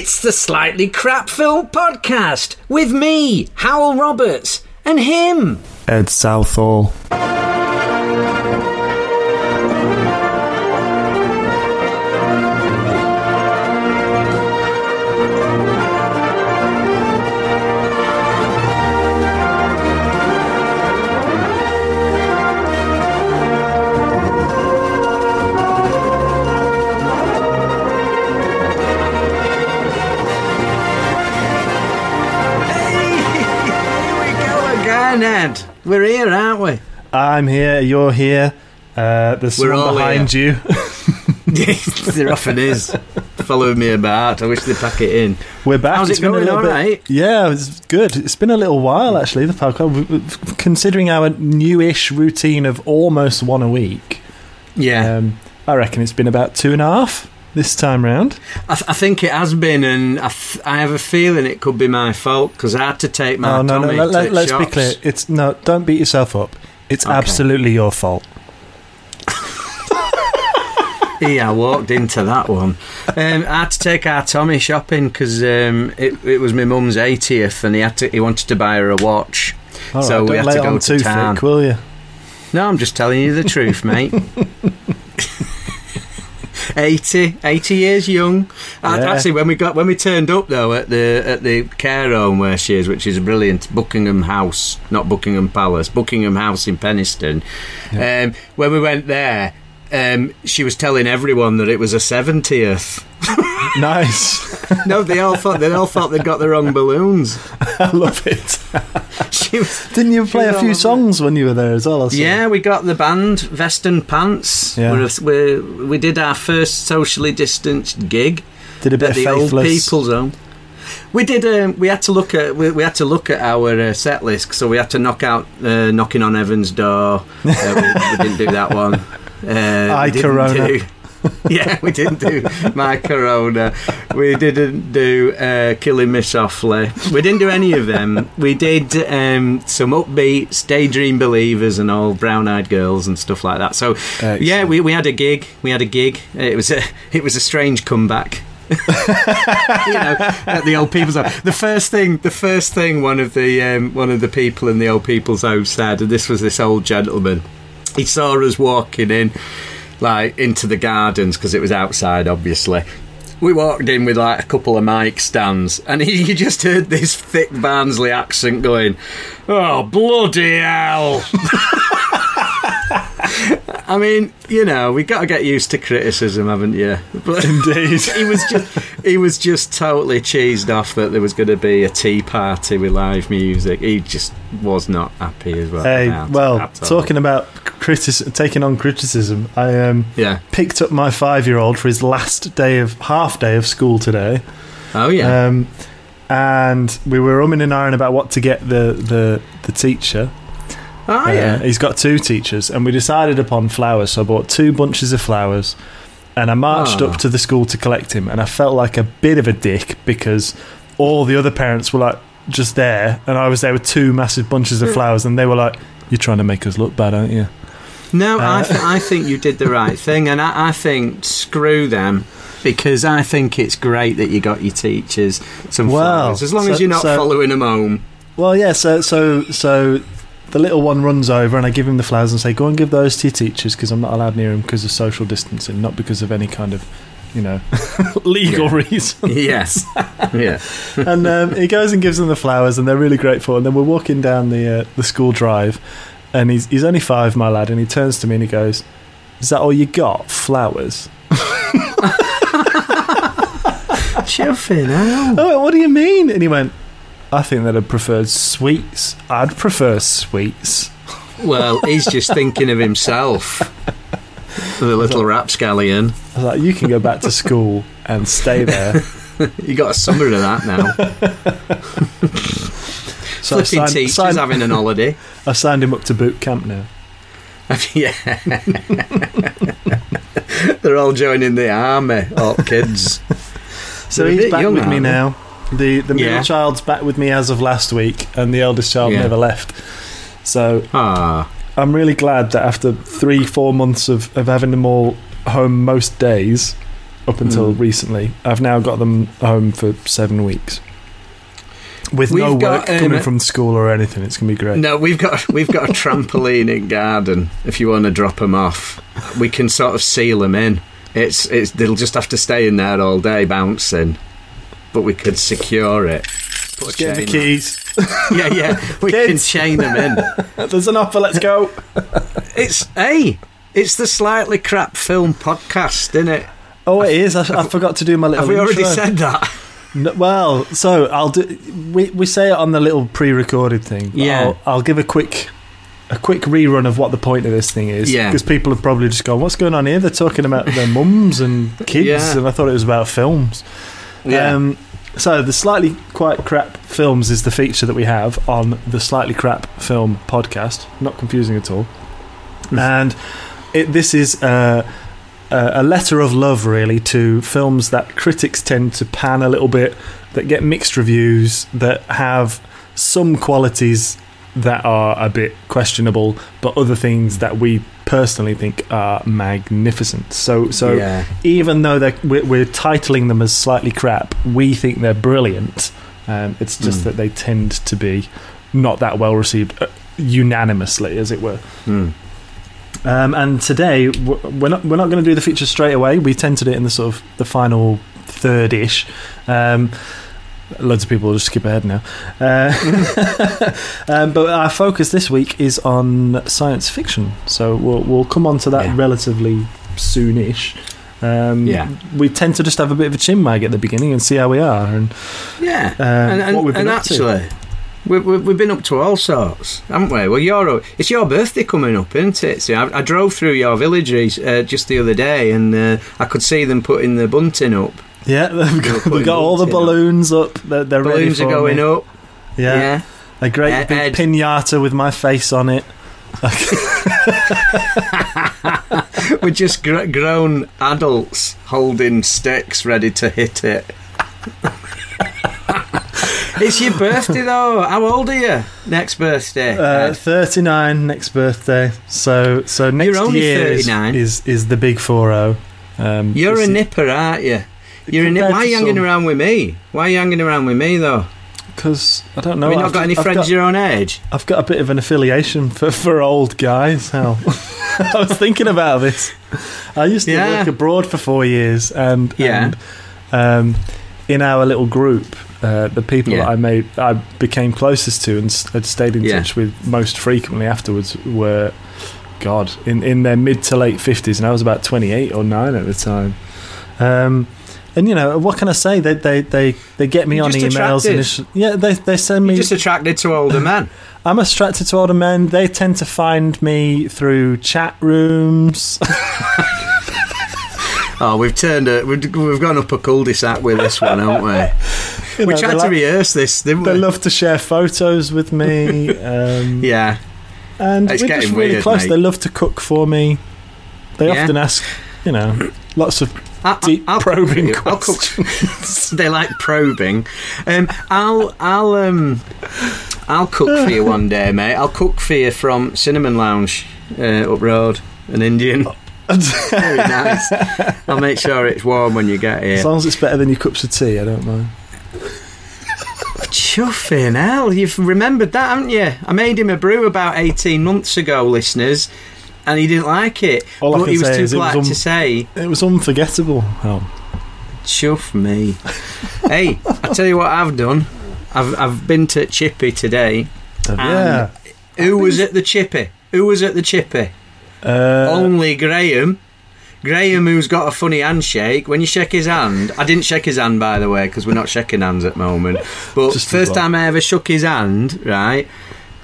It's the Slightly Crap Film Podcast with me, Hywel Roberts, and him. Ed Southall. Go again, Ed. We're here, aren't we? I'm here, you're here. Uh, there's We're someone all behind you. Yes, there often is. Following me about. I wish they'd pack it in. We're back. How's it been going? All bit- right? Yeah, it's good. It's been a little while actually. The podcast, considering our newish routine of almost one a week, Yeah. um, I reckon it's been about two and a half this time round. I, th- I think it has been, and I, have a feeling it could be my fault because I had to take my oh no, no. Tommy Let, us be clear. It's no. Don't beat yourself up. It's Okay. absolutely your fault. Yeah, I walked into that one. Um, I had to take our Tommy shopping because um, it, it was my mum's 80th, and he had to. He wanted to buy her a watch. All So right, we don't had to go on to too town. thick, will you? No, I'm just telling you the truth, mate. 80, 80 years young. Yeah. Actually, when we got when we turned up though at the at the care home where she is, which is a brilliant Buckingham House, not Buckingham Palace, Buckingham House in Penistone. Um, when we went there, um, she was telling everyone that it was a seventieth. nice. No, they all thought they all thought they'd got the wrong balloons. I love it. She was, Didn't you play a few over it. songs when you were there as well? Yeah, we got the band Vest and Pants. Yeah. We we did our first socially distanced gig Did a bit at of the old faithless. people's home. We did. Um, we had to look at. We, we had to look at our uh, set list, so we had to knock out uh, knocking on Evan's door. Uh, we, we didn't do that one. Uh, Aye, Corona. do- yeah, we didn't do my Corona. We didn't do uh, Killing Me Softly. We didn't do any of them. We did um, some upbeat Daydream Believers and all Brown Eyed Girls and stuff like that. So yeah, we, we had a gig. We had a gig. It was a it was a strange comeback. you know, at the old people's home. The first thing, the first thing, one of the um, one of the people in the old people's home said, and this was this old gentleman. He saw us walking in, like into the gardens because it was outside, obviously. We walked in with like a couple of mic stands, and he, just heard this thick Barnsley accent going, "Oh bloody hell!" I mean, you know, we got to get used to criticism, haven't you? But Indeed. he was just he was just totally cheesed off that there was going to be a tea party with live music. He just was not happy as well. Hey, well, at talking about critis- taking on criticism, I um, yeah. picked up my five-year-old for his last day of half day of school today, Oh yeah. um, and we were umming and ahhing about what to get the the, the teacher. Oh Uh, yeah. he's got two teachers, and we decided upon flowers. So I bought two bunches of flowers, and I marched Oh. up to the school to collect him. And I felt like a bit of a dick because all the other parents were like just there, and I was there with two massive bunches of flowers, and they were like, "You're trying to make us look bad, aren't you?" No, I, Uh, th- I think you did the right thing, and I, I think screw them because I think it's great that you got your teachers some Well, flowers as long so- as you're not so- following them home. Well, yeah. So, so, so the little one runs over, and I give him the flowers and say, "Go and give those to your teachers because I'm not allowed near him because of social distancing, not because of any kind of." You know, legal Yeah. reason. yes. yeah. and um, he goes and gives them the flowers, and they're really grateful. And then we're walking down the uh, the school drive, and he's he's only five, my lad, and he turns to me and he goes, "Is that all you got? Flowers?" Chuffing oh, "What do you mean?" And he went, "I think that I'd prefer sweets. I'd prefer sweets." Well, he's just thinking of himself. The little rapscallion. I was like, "You can go back to school and stay there." You got a summer of that now. So Flipping signed, teachers signed- having an holiday. I signed him up to boot camp now. yeah. They're all joining the army, all kids. So They're he's back young, with me now. The the middle Yeah. child's back with me as of last week, and the eldest child Yeah. never left. So Ah, I'm really glad that after three, four months of, of having them all home most days, up until Mm. recently. I've now got them home for seven weeks. With no We've work got, um, coming from school or anything, it's gonna be great. No, we've got we've got a trampoline in the garden. If you want to drop them off, we can sort of seal them in. It's it's they'll just have to stay in there all day bouncing, but we could secure it. Put a Get the keys. on- Yeah, yeah, we can chain them in. There's an offer. Let's go. It's hey, it's the slightly crap film podcast, isn't it? Oh, it is. I, I forgot to do my little. Have we already intro. said that? No, well, so I'll do. We we say it on the little pre-recorded thing. Yeah. I'll, I'll give a quick a quick rerun of what the point of this thing is. Yeah. Because people have probably just gone, "What's going on here?" They're talking about their mums and kids, Yeah. and I thought it was about films. Um, so the slightly quite crap films is the feature that we have on the slightly crap film podcast. Not confusing at all. Hmm. and it, this is uh, a, a letter of love, really, to films that critics tend to pan a little bit, that get mixed reviews, that have some qualities that are a bit questionable, but other things that we personally think are magnificent. So, so yeah. even though they're, we're, we're titling them as slightly crap, we think they're brilliant. Um, it's just Mm. that they tend to be not that well received uh, unanimously, as it were. Mm. Um, and today we're not we're not going to do the feature straight away. We tented it in the sort of the final third ish. Um, loads of people will just skip ahead now. Uh, um, but our focus this week is on science fiction, so we'll we'll come on to that Yeah. relatively soonish. Um, Yeah. we tend to just have a bit of a chin wag at the beginning and see how we are and Yeah. uh, and and, what we've been and up to. actually, we, we, we've been up to all sorts, haven't we? Well, your it's your birthday coming up, isn't it? See, I, I drove through your villages uh, just the other day, and uh, I could see them putting the bunting up. Yeah, we've got, we've got all the balloons up. They're, they're Balloons are going me. up. Yeah. Yeah. a great Ed- big Ed. pinata with my face on it. We're just gr- grown adults holding sticks ready to hit it. it's your birthday though. How old are you? Next birthday. Uh, Thirty nine next birthday. So so next year is, 39. is is the big four zero. Um, You're a nipper, aren't you? You're in. Compared Why are you hanging some- around with me? Why are you hanging around with me though? Because I don't know. Have you not I've, got any friends got, your own age? I've got a bit of an affiliation for, for old guys. Hell, I was thinking about this. I used to Yeah. work abroad for four years, and Yeah. and, um, in our little group, uh, the people Yeah. that I made, I became closest to and had stayed in Yeah. touch with most frequently afterwards were, God, in in their mid to late fifties, and I was about twenty eight or nine at the time. Um, and you know what can I say? They they they, they get me You're on just emails. initially- yeah, they they send me. You're just attracted to older men. I'm attracted to older men. They tend to find me through chat rooms. Oh, we've turned a, we've, we've gone up a cul-de-sac with this one, haven't we? You we know, tried to like- rehearse this, didn't we? They love to share photos with me. Um, yeah. And It's we're just getting really weird, close. mate. They love to cook for me. They Yeah. often ask, you know, lots of I, deep I'll probing. Questions. they like probing. Um, I'll I'll um I'll cook for you one day, mate. I'll cook for you from Cinnamon Lounge uh, up road, an Indian. Very nice. I'll make sure it's warm when you get here. As long as it's better than your cups of tea, I don't mind. Chuffing hell, you've remembered that, haven't you? I made him a brew about eighteen months ago, listeners, and he didn't like it. All I but he was too is it was un- to say, It was unforgettable. Oh. "Chuff me." hey, I tell you what I've done. I've I've been to Chippy today. yeah. Who was at the Chippy? Who was at the Chippy? Uh, Only Graham. Graham, who's got a funny handshake. When you shake his hand, I didn't shake his hand by the way because we're not shaking hands at the moment. But Just first time I ever shook his hand, right?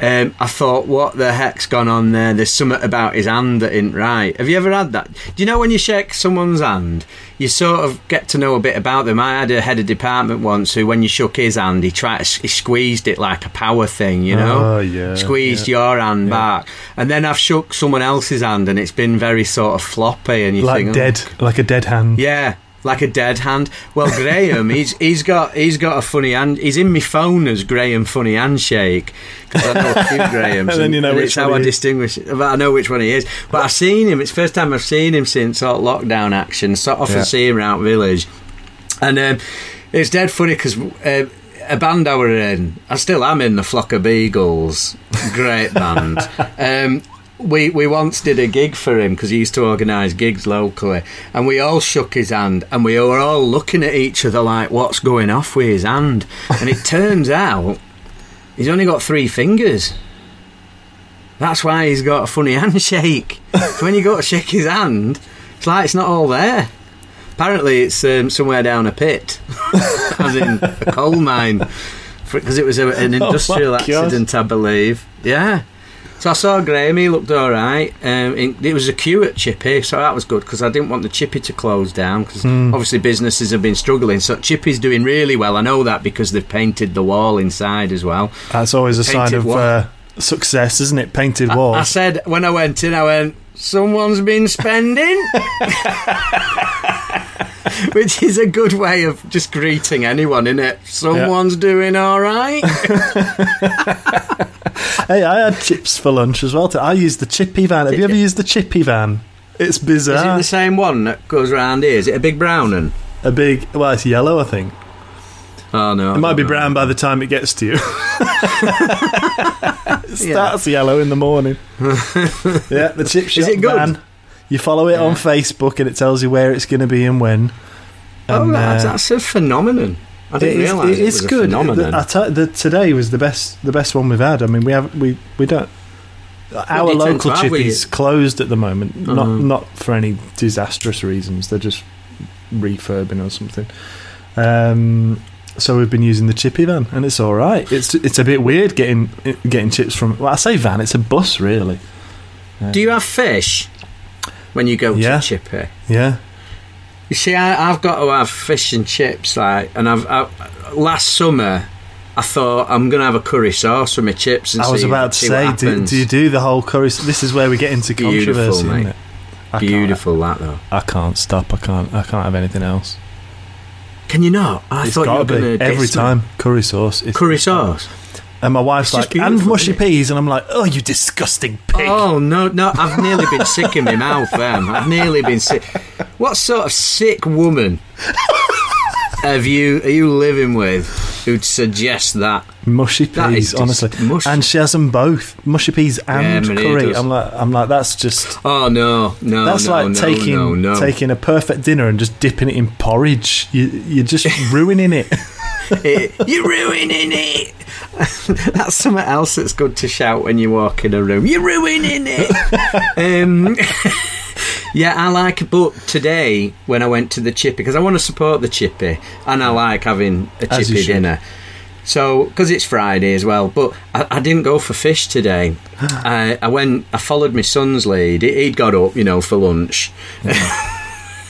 Um, I thought, what the heck's gone on there? There's something about his hand that isn't right. Have you ever had that? Do you know when you shake someone's hand, you sort of get to know a bit about them? I had a head of department once who, when you shook his hand, he tried, he squeezed it like a power thing, you know Oh, yeah. squeezed yeah. your hand Yeah. back, and then I've shook someone else's hand, and it's been very sort of floppy, and you Like think, oh, dead, like a dead hand. yeah, like a dead hand. Well, Graham, he's he's got he's got a funny hand. He's in my phone as Graham Funny Handshake because I know a few Grahams, And then you know and which it's how I is. distinguish. But I know which one he is. But I've seen him. It's the first time I've seen him since sort of lockdown action. So often Yeah. see him around village, and um, it's dead funny because. Uh, a band I were in, I still am in the Flock of Beagles, great band. um, we we once did a gig for him because he used to organise gigs locally, and we all shook his hand, and we were all looking at each other like, "What's going off with his hand?" And it turns out he's only got three fingers. That's why he's got a funny handshake. so when you go to shake his hand, it's like it's not all there. Apparently, it's um, somewhere down a pit, as in a coal mine, because it was a, an Oh industrial God. accident, I believe. Yeah. So I saw Graham. He looked all right. Um, it, it was a queue at Chippy, so that was good because I didn't want the Chippy to close down because Hmm. obviously businesses have been struggling. So Chippy's doing really well. I know that because they've painted the wall inside as well. That's always a sign of uh, success, isn't it? Painted I- walls. I, said when I went in, I went, "Someone's been spending," which is a good way of just greeting anyone, is it? Someone's doing all right. Hey, I had chips for lunch as well. I used the chippy van. Have you ever used the chippy van? It's bizarre. Is it the same one that goes round here? Is it a big brown one? A big, well, it's yellow, I think. Oh no, It I might be know. brown by the time it gets to you. it Yeah. starts yellow in the morning. yeah, the chip shop Is it good? van. You follow it on Facebook and it tells you where it's going to be and when. Oh, And, that's, uh, that's a phenomenon. I didn't is, realise it it is good. The, I the, today was the best, the best one we've had. I mean, we have we we don't. Our do local with chippies closed at the moment, not Mhm. not for any disastrous reasons. They're just refurbing or something. Um, so we've been using the chippy van, and it's all right. It's it's a bit weird getting getting chips from. Well, I say van, it's a bus, really. Do you have fish when you go Yeah. to Chippy? Yeah, You see, I, I've got to have fish and chips, like, and I've I, last summer I thought I'm going to have a curry sauce with my chips. And I was see- about to say, do, do you do the whole curry? This is where we get into Beautiful, controversy, it? Beautiful that though. I can't stop. I can't. I can't have anything else. Can you not? I it's thought you got were to going be to every time curry sauce. Curry sauce. And my wife's like, and mushy peas, and I'm like, oh, you disgusting pig. Oh no, no! I've nearly been sick in my mouth. Then I've nearly been sick. What sort of sick woman have you are you living with who'd suggest that? mushy peas, just honestly. mush. And she has them both, mushy peas and Yeah, curry. I'm like, I'm like, that's just. Oh no, no, That's no, like no, taking no, no. taking a perfect dinner and just dipping it in porridge. You, you're just ruining it. it. You're ruining it. that's something else that's good to shout when you walk in a room. You're ruining it. um, yeah, I like. But today, when I went to the chippy, because I want to support the chippy, and I like having a As you chippy should. dinner. So, because it's Friday as well, but I, I didn't go for fish today. I, I went. I followed my son's lead. He, he'd got up, you know, for lunch.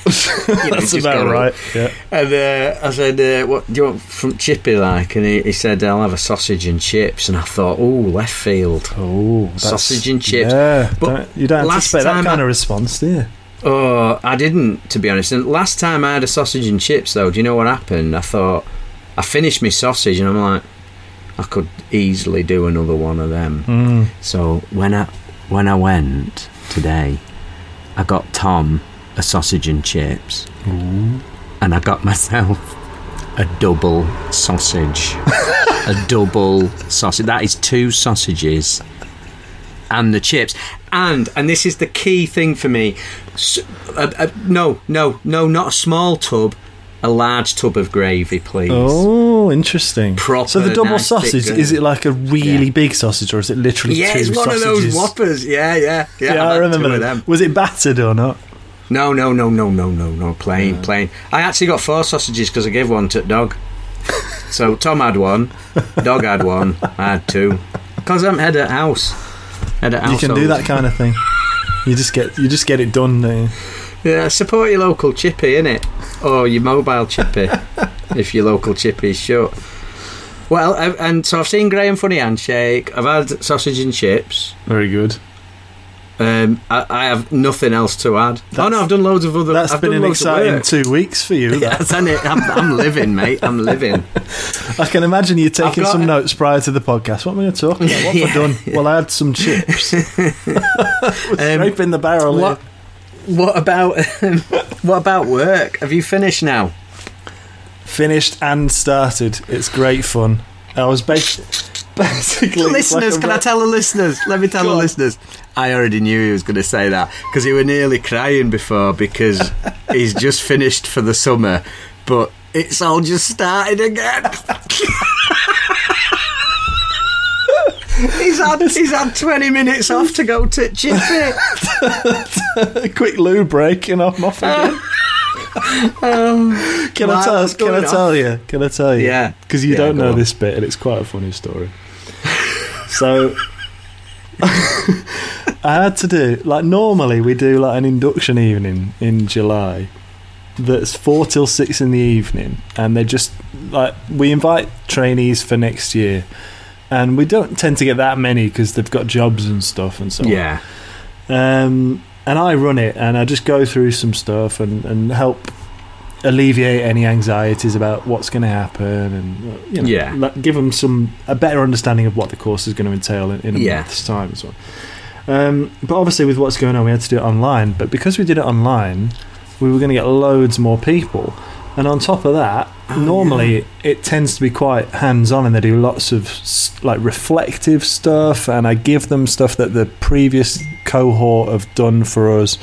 You know, That's about right. Yeah. And uh, I said, uh, "What do you want from Chippy like?" And he, he said, "I'll have a sausage and chips." And I thought, "Oh, left field." Oh, Sausage and chips. Yeah, But don't, you don't last anticipate that kind I- of response, do you? Oh, I didn't, to be honest. And last time I had a sausage and chips, though, do you know what happened? I thought I finished my sausage, and I'm like, I could easily do another one of them. Mm. So when I when I went today, I got Tom a sausage and chips, and I got myself a double sausage. a double sausage. That is two sausages and the chips. And and this is the key thing for me. S uh, uh, no, no, no, not a small tub. A large tub of gravy, please. Oh, interesting. Proper so the double nice sausage is it like a really Yeah. big sausage or is it literally yeah, two it's one sausages? of those whoppers. Yeah, yeah, yeah. Yeah, I remember them. Was it battered or not? No, no, no, no, no, no, no. Plain, plain. I actually got four sausages because I gave one to dog. so Tom had one, dog had one, I had two. Because I'm head at house. Head at You can do that kind of thing. You just get you just get it done. don't you? Yeah, support your local chippy, innit? Or your mobile chippy, if your local chippy is shut. Well, I- and so I've seen Graham Funny Handshake. I've had sausage and chips. Very good. Um, I, I have nothing else to add. oh no, I've done loads of other. That's I've been an exciting two weeks for you. That's it. I'm, I'm living, mate. I'm living. I can imagine you taking got- some notes prior to the podcast. What am I going to talk about? What have I Yeah. done? Well, I had some chips. Scraping the barrel. What? What about? Um, what about work? Have you finished now? Finished and started. It's great fun. I was bas- basically. it's like listeners, can I tell the listeners? Let me tell the listeners. I already knew he was going to say that because he were nearly crying before because he's just finished for the summer, but it's all just started again. he's had he's had twenty minutes off to go to Chippy. a quick loo break and I'm off again. Um, can I tell? Can I tell you? Can I tell you? Yeah. Because you Yeah, don't know on. this bit, and it's quite a funny story. so. I had to do like normally we do like an induction evening in July that's four till six in the evening and they just like we invite trainees for next year and we don't tend to get that many because they've got jobs and stuff and so on. Yeah, Um, and I run it, and I just go through some stuff and, and help alleviate any anxieties about what's going to happen, and you know, Yeah. give them some a better understanding of what the course is going to entail in, in a Yeah. month's time and so well. Um, but obviously, with what's going on, we had to do it online. But because we did it online, we were going to get loads more people. And on top of that, Oh, normally it tends to be quite hands-on, and they do lots of like reflective stuff. And I give them stuff that the previous cohort have done for us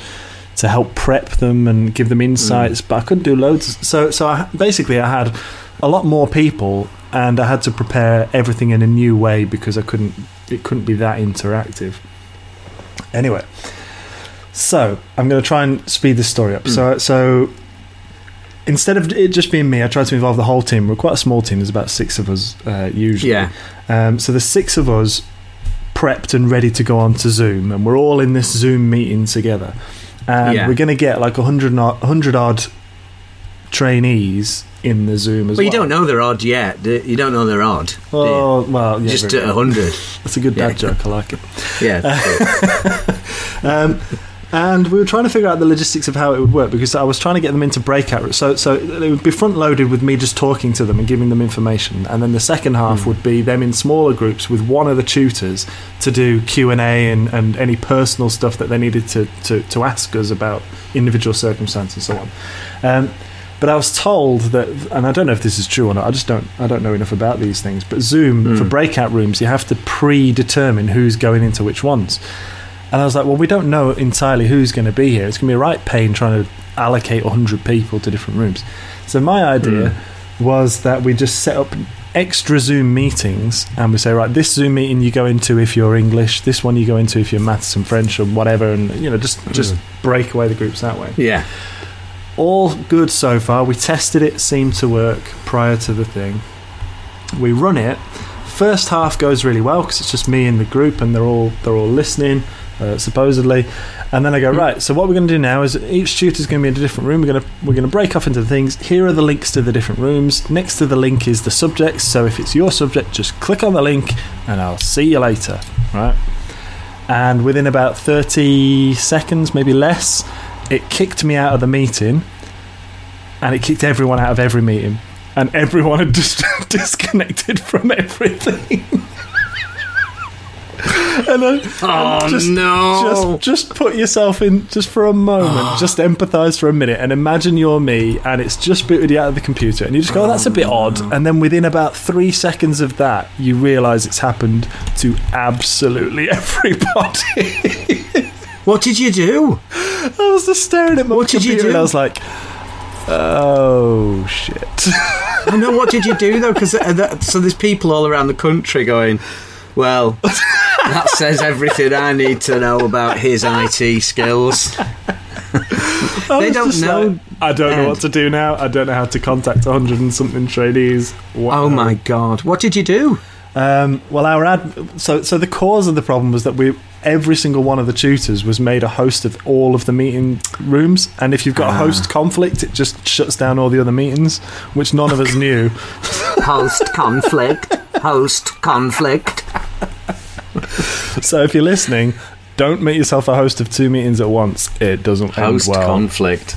to help prep them and give them insights. But I couldn't do loads, so so I, basically I had a lot more people, and I had to prepare everything in a new way because I couldn't. It couldn't be that interactive. Anyway, so I'm going to try and speed this story up. So so instead of it just being me, I tried to involve the whole team. We're quite a small team. There's about six of us uh, usually. yeah, Um, so the six of us prepped and ready to go on to Zoom, and we're all in this Zoom meeting together. And Yeah. we're going to get like a hundred odd, hundred odd trainees in the Zoom as but well. you don't know they're odd yet. do- You don't know they're odd. do you? Oh well, yeah, just very at a hundred. That's a good dad Yeah. joke. I like it. Yeah, Um, and we were trying to figure out the logistics of how it would work because I was trying to get them into breakout. rooms. So, so it would be front loaded with me just talking to them and giving them information, and then the second half would be them in smaller groups with one of the tutors to do Q and A and and any personal stuff that they needed to, to to ask us about individual circumstances and so on. Um, but I was told that, and I don't know if this is true or not. I just don't. I don't know enough about these things. But Zoom for hmm. breakout rooms, you have to predetermine who's going into which ones. And I was like, well, we don't know entirely who's going to be here. It's going to be a right pain trying to allocate 100 people to different rooms. So my idea hmm. was that we just set up extra Zoom meetings and we say, right, this Zoom meeting you go into if you're English, this one you go into if you're maths and French or whatever, and you know, just just hmm. break away the groups that way. yeah. All good so far. We tested it, seemed to work prior to the thing. We run it. First half goes really well because it's just me and the group, and they're all they're all listening, uh, supposedly. And then I go right. So what we're going to do now is each tutor's going to be in a different room. We're going to we're going to break off into things. Here are the links to the different rooms. Next to the link is the subject. So if it's your subject, just click on the link, and I'll see you later. Right. And within about thirty seconds, maybe less, it kicked me out of the meeting and it kicked everyone out of every meeting and everyone had just disconnected from everything. And then Oh just, no! just just put yourself in just for a moment just empathize for a minute and imagine you're me and it's just booted you out of the computer and you just go oh, that's a bit oh, odd. and then within about three seconds of that you realize it's happened to absolutely everybody what did you do? I was just staring at my What did you computer and do? I was like, oh shit. I know. What did you do though? Because uh, so there's people all around the country going. Well, that says everything I need to know about his IT skills. They don't know, like, I don't know what to do now. I don't know how to contact 100 and something trainees. What- Oh my god! What did you do? Um, well, our ad. So, so the cause of the problem was that we every single one of the tutors was made a host of all of the meeting rooms, and if you've got a Ah. host conflict, it just shuts down all the other meetings, which none of us knew. Host conflict. Host conflict. So, if you're listening, don't make yourself a host of two meetings at once. It doesn't Host end well. conflict.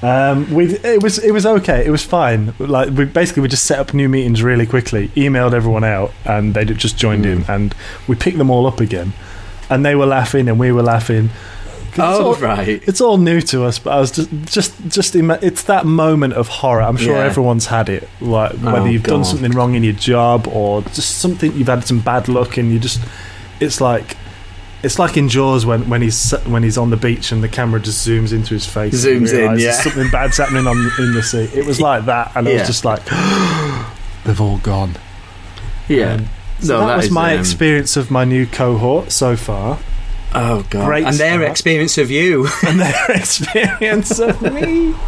Um, we it was it was okay. It was fine. Like we basically we just set up new meetings really quickly, emailed everyone out, and they just joined in, Mm. and we picked them all up again, and they were laughing and we were laughing. 'Cause it's Oh, all- right. It's all new to us, but I was just just just ima- it's that moment of horror. I'm sure Yeah. everyone's had it. Like whether Oh, you've done something wrong in your job or just something you've had some bad luck, and you just it's like. It's like in Jaws when, when he's when he's on the beach and the camera just zooms into his face. Zooms in, yeah. something bad's happening on in the sea. It was like that, and I Yeah. was just like, they've all gone. Yeah. Um, so No, that, that was is, my um, experience of my new cohort so far, Oh god. Great and their start. experience of you. and their experience of me.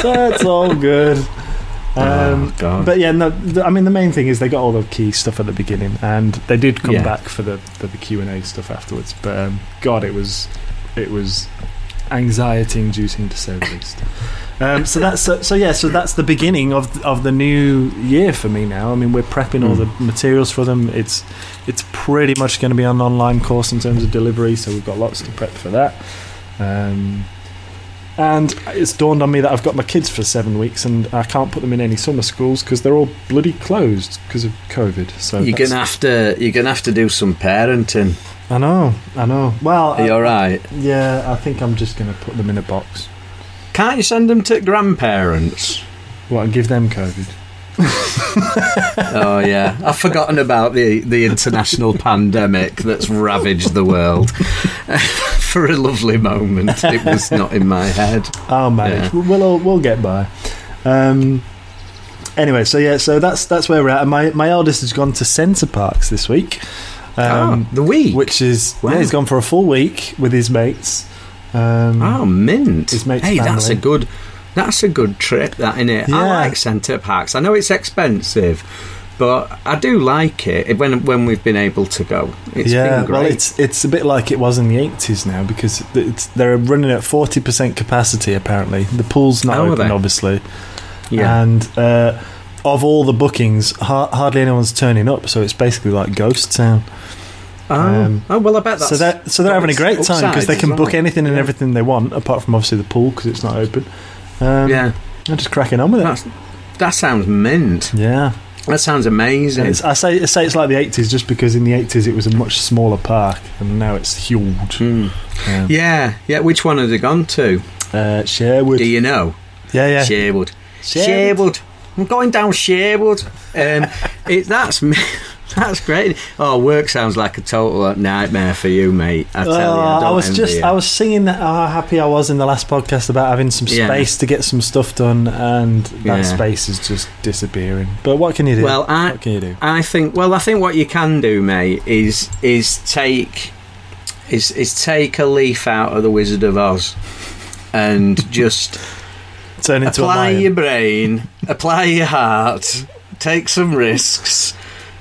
So it's all good. Um, oh. But yeah, no. The, I mean, the main thing is they got all the key stuff at the beginning, and they did come Yeah. back for the for the Q and A stuff afterwards. But um, God, it was it was anxiety-inducing to say the least. Um, so that's so, so yeah. So that's the beginning of of the new year for me now. I mean, we're prepping all Mm. the materials for them. It's it's pretty much going to be an online course in terms of delivery, so we've got lots to prep for that. Um, and it's dawned on me that I've got my kids for seven weeks, and I can't put them in any summer schools because they're all bloody closed because of COVID. So you're gonna have to. You're gonna have to do some parenting. I know, I know. Well, Are you I- all right? yeah, I think I'm just going to put them in a box. Can't you send them to grandparents? What and give them COVID? oh yeah, I've forgotten about the the international pandemic that's ravaged the world. For a lovely moment, it was not in my head. Oh man. Yeah. We'll all, we'll get by. Um, anyway, so yeah, so that's that's where we're at. And my my eldest has gone to Center Parcs this week, um, oh, the week. which is Wow. yeah, he's gone for a full week with his mates. Um, oh, mint. His mate's hey, that's a good. That's a good trip. That in it. I like Center Parcs. I know it's expensive, but I do like it when when we've been able to go. It's yeah, been great. well, it's it's a bit like it was in the eighties now because it's, they're running at forty percent capacity. Apparently, the pool's not Oh, open, obviously, yeah. and uh, of all the bookings, ha- hardly anyone's turning up. So it's basically like ghost town. oh, um, oh, well, I bet that's so they're so they're having a great time because they can book anything and Yeah. everything they want, apart from obviously the pool because it's not open. Um, yeah. they're just cracking on with it. That's, that sounds mint. yeah, That sounds amazing. it's, I say I say it's like the eighties just because in the eighties it was a much smaller park and now it's huge. Hmm. Yeah, Yeah, yeah. Which one have they gone to? uh, Sherwood. Do you know? yeah, yeah. Sherwood. Sherwood. Sherwood. I'm going down Sherwood. Um, it, that's me. That's great. Oh, work sounds like a total uh, nightmare for you, mate. I tell you, I, uh, I was just you. I was singing that how happy I was in the last podcast about having some Yeah. space to get some stuff done, and that Yeah. space is just disappearing. But what can you do? Well, I- what can you do? I think. Well, I think what you can do, mate, is is take is is take a leaf out of the Wizard of Oz and just Turn into a apply your brain, apply your heart, take some risks,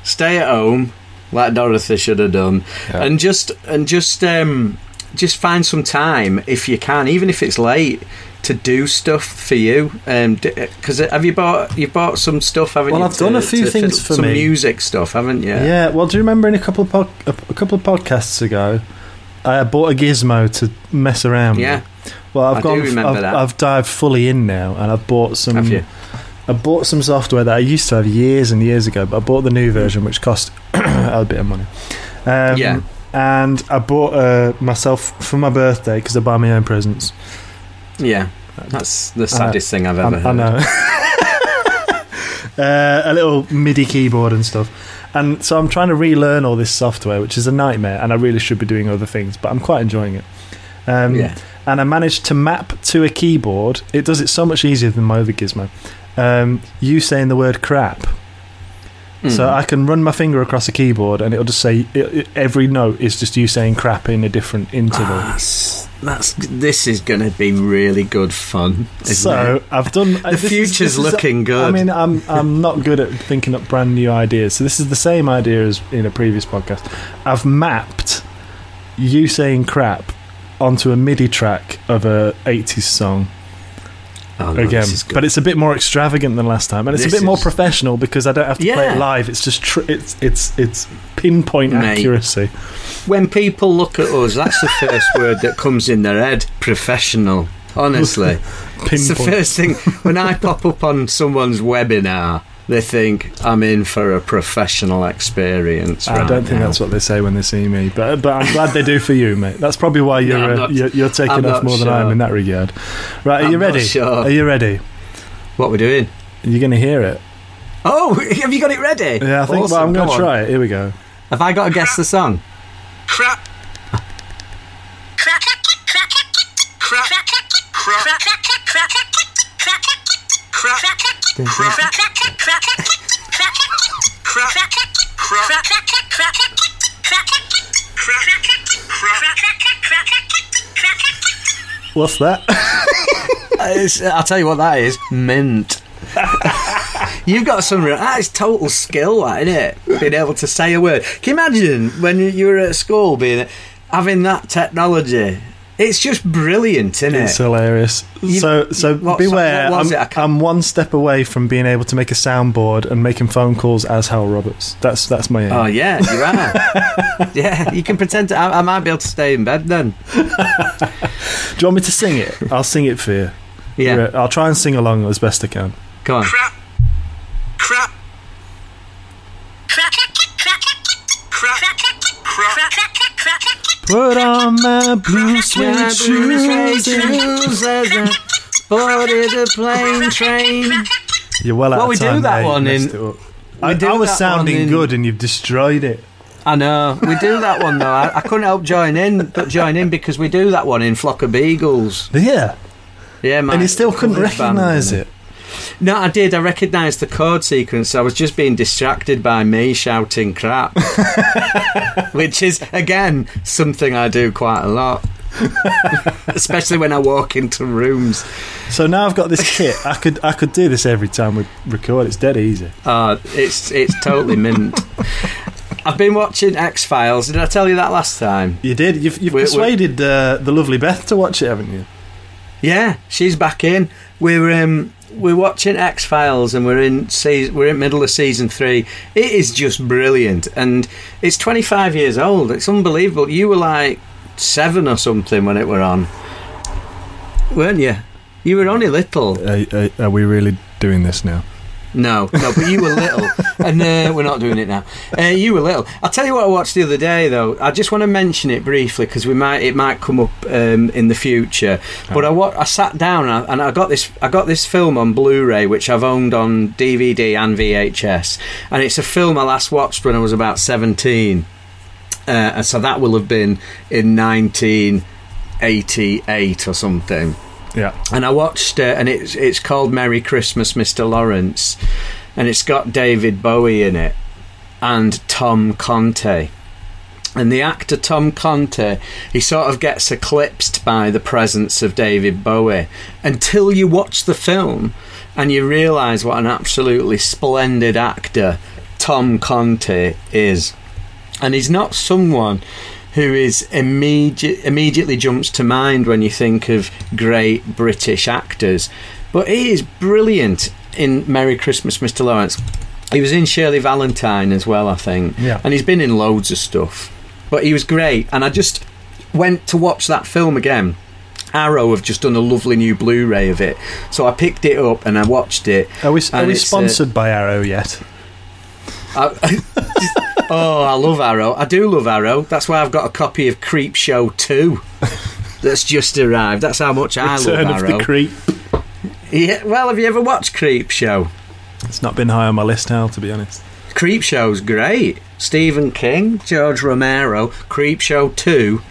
stay at home like Dorothy should have done, Yeah. and just and just um, just find some time if you can, even if it's late. To do stuff for you, um, because uh, uh, have you bought you bought some stuff? Haven't Well, you? I've done a few to things fiddle- for some me. music stuff, haven't you? Yeah. Well, do you remember in a couple of pod, a, a couple of podcasts ago, I bought a gizmo to mess around. Yeah. With. Well, I've I gone. I've. I've dived fully in now, and I've bought some. I bought some software that I used to have years and years ago, but I bought the new version, which cost a bit of money. Um, Yeah. And I bought uh, myself for my birthday because I buy my own presents. Yeah, that's the saddest thing I've I, ever heard. I know. uh, a little MIDI keyboard and stuff. And so I'm trying to relearn all this software, which is a nightmare, and I really should be doing other things, but I'm quite enjoying it. Um, Yeah, and I managed to map to a keyboard. It does it so much easier than my other gizmo. Um, you saying the word crap. So Mm. I can run my finger across a keyboard and it'll just say it, it- every note is just you saying crap in a different interval. that's, that's this is going to be really good fun. So it? I've done. the future's looking good. I mean, I'm I'm not good at thinking up brand new ideas. So this is the same idea as in a previous podcast. I've mapped you saying crap onto a MIDI track of a 80s song Oh, no, again, this is good. but it's a bit more extravagant than last time, and it's This a bit more professional because I don't have to play it live. It's just tr- it's it's it's pinpoint Mate. accuracy. When people look at us, that's the first word that comes in their head. Professional. Honestly, it's the first thing when I pop up on someone's webinar. They think I'm in for a professional experience. I don't think now. that's what they say when they see me, but but I'm glad they do for you, mate. That's probably why you're I'm uh, not- you're, you're taking I'm off not more than I am in that regard. Right? Are I'm you not ready? sure. Are you ready? what we're doing. You're going to hear it. Oh, have you got it ready? Yeah, I think. Awesome, well, I'm going to try it. Here we go. Have I got to guess the song? Crap. Crap. Crap. Crap. Crap. Crap. What's that? It's- I'll tell you what that is. Mint. You've got some real. That is total skill, that, isn't it? Being able to say a word. Can you imagine when you were at school being having that technology? It's just brilliant, isn't it? It's it? hilarious. You- so so what- beware. what was I'm, it? I can't- I'm one step away from being able to make a soundboard and making phone calls as Hal Roberts. That's that's my aim. Oh yeah, you are. yeah, you can pretend to. I, I might be able to stay in bed then. Do you want me to sing it? I'll sing it for you. Yeah, I'll try and sing along as best I can. come on. Crap. Crap. Crap. Crap. Crap. Put on my blue suede shoes. and- Boarded a plane train. You're well out Well, of we do that there, one messed in- I, I was sounding in- good and you've destroyed it. I know we do that one though. I, I couldn't help join in, but join in because we do that one in Flock of Beagles. Yeah, Yeah, man. and you still couldn't recognise it. No, I did. I recognised the chord sequence. I was just being distracted by me shouting crap, which is again something I do quite a lot, especially when I walk into rooms. So now I've got this kit. I could I could do this every time we record. It's dead easy. Uh, it's it's totally mint. I've been watching X Files. Did I tell you that last time? You did. You've, you've We're- we're- persuaded uh, the lovely Beth to watch it, haven't you? Yeah, she's back in. We're um, we're watching X Files and we're in season, we're in middle of season three. It is just brilliant, and it's 25 years old. It's unbelievable. You were like seven or something when it were on, weren't you? You were only little. Uh, uh, are we really doing this now? No, no, but you were little, and uh, we're not doing it now. Uh, you were little. I'll tell you what I watched the other day, though. I just want to mention it briefly because we might it might come up um, in the future. But I wa- I sat down and I, and I got this I got this film on Blu-ray, which I've owned on DVD and VHS, and it's a film I last watched when I was about seventeen. Uh, and so that will have been in 1988 or something Yeah. and I watched it, and it's it's called Merry Christmas, Mr. Lawrence, and it's got David Bowie in it and Tom Conti. And the actor Tom Conti, he sort of gets eclipsed by the presence of David Bowie until you watch the film and you realise what an absolutely splendid actor Tom Conti is. And he's not someone who is immediate, immediately jumps to mind when you think of great British actors. But he is brilliant in Merry Christmas, Mr. Lawrence. He was in Shirley Valentine as well, I think. Yeah. And he's been in loads of stuff. But he was great. And I just went to watch that film again. Arrow have just done a lovely new Blu ray of it. So I picked it up and I watched it. Are we, are we uh, sponsored by Arrow yet? I, oh, I love Arrow. I do love Arrow. That's why I've got a copy of Creep Show 2 that's just arrived. That's how much I Return love of Arrow. the Creep. yeah, well, have you ever watched Creep Show? It's not been high on my list, Hal, to be honest. Creep Show's great. Stephen King, George Romero, Creep Show 2,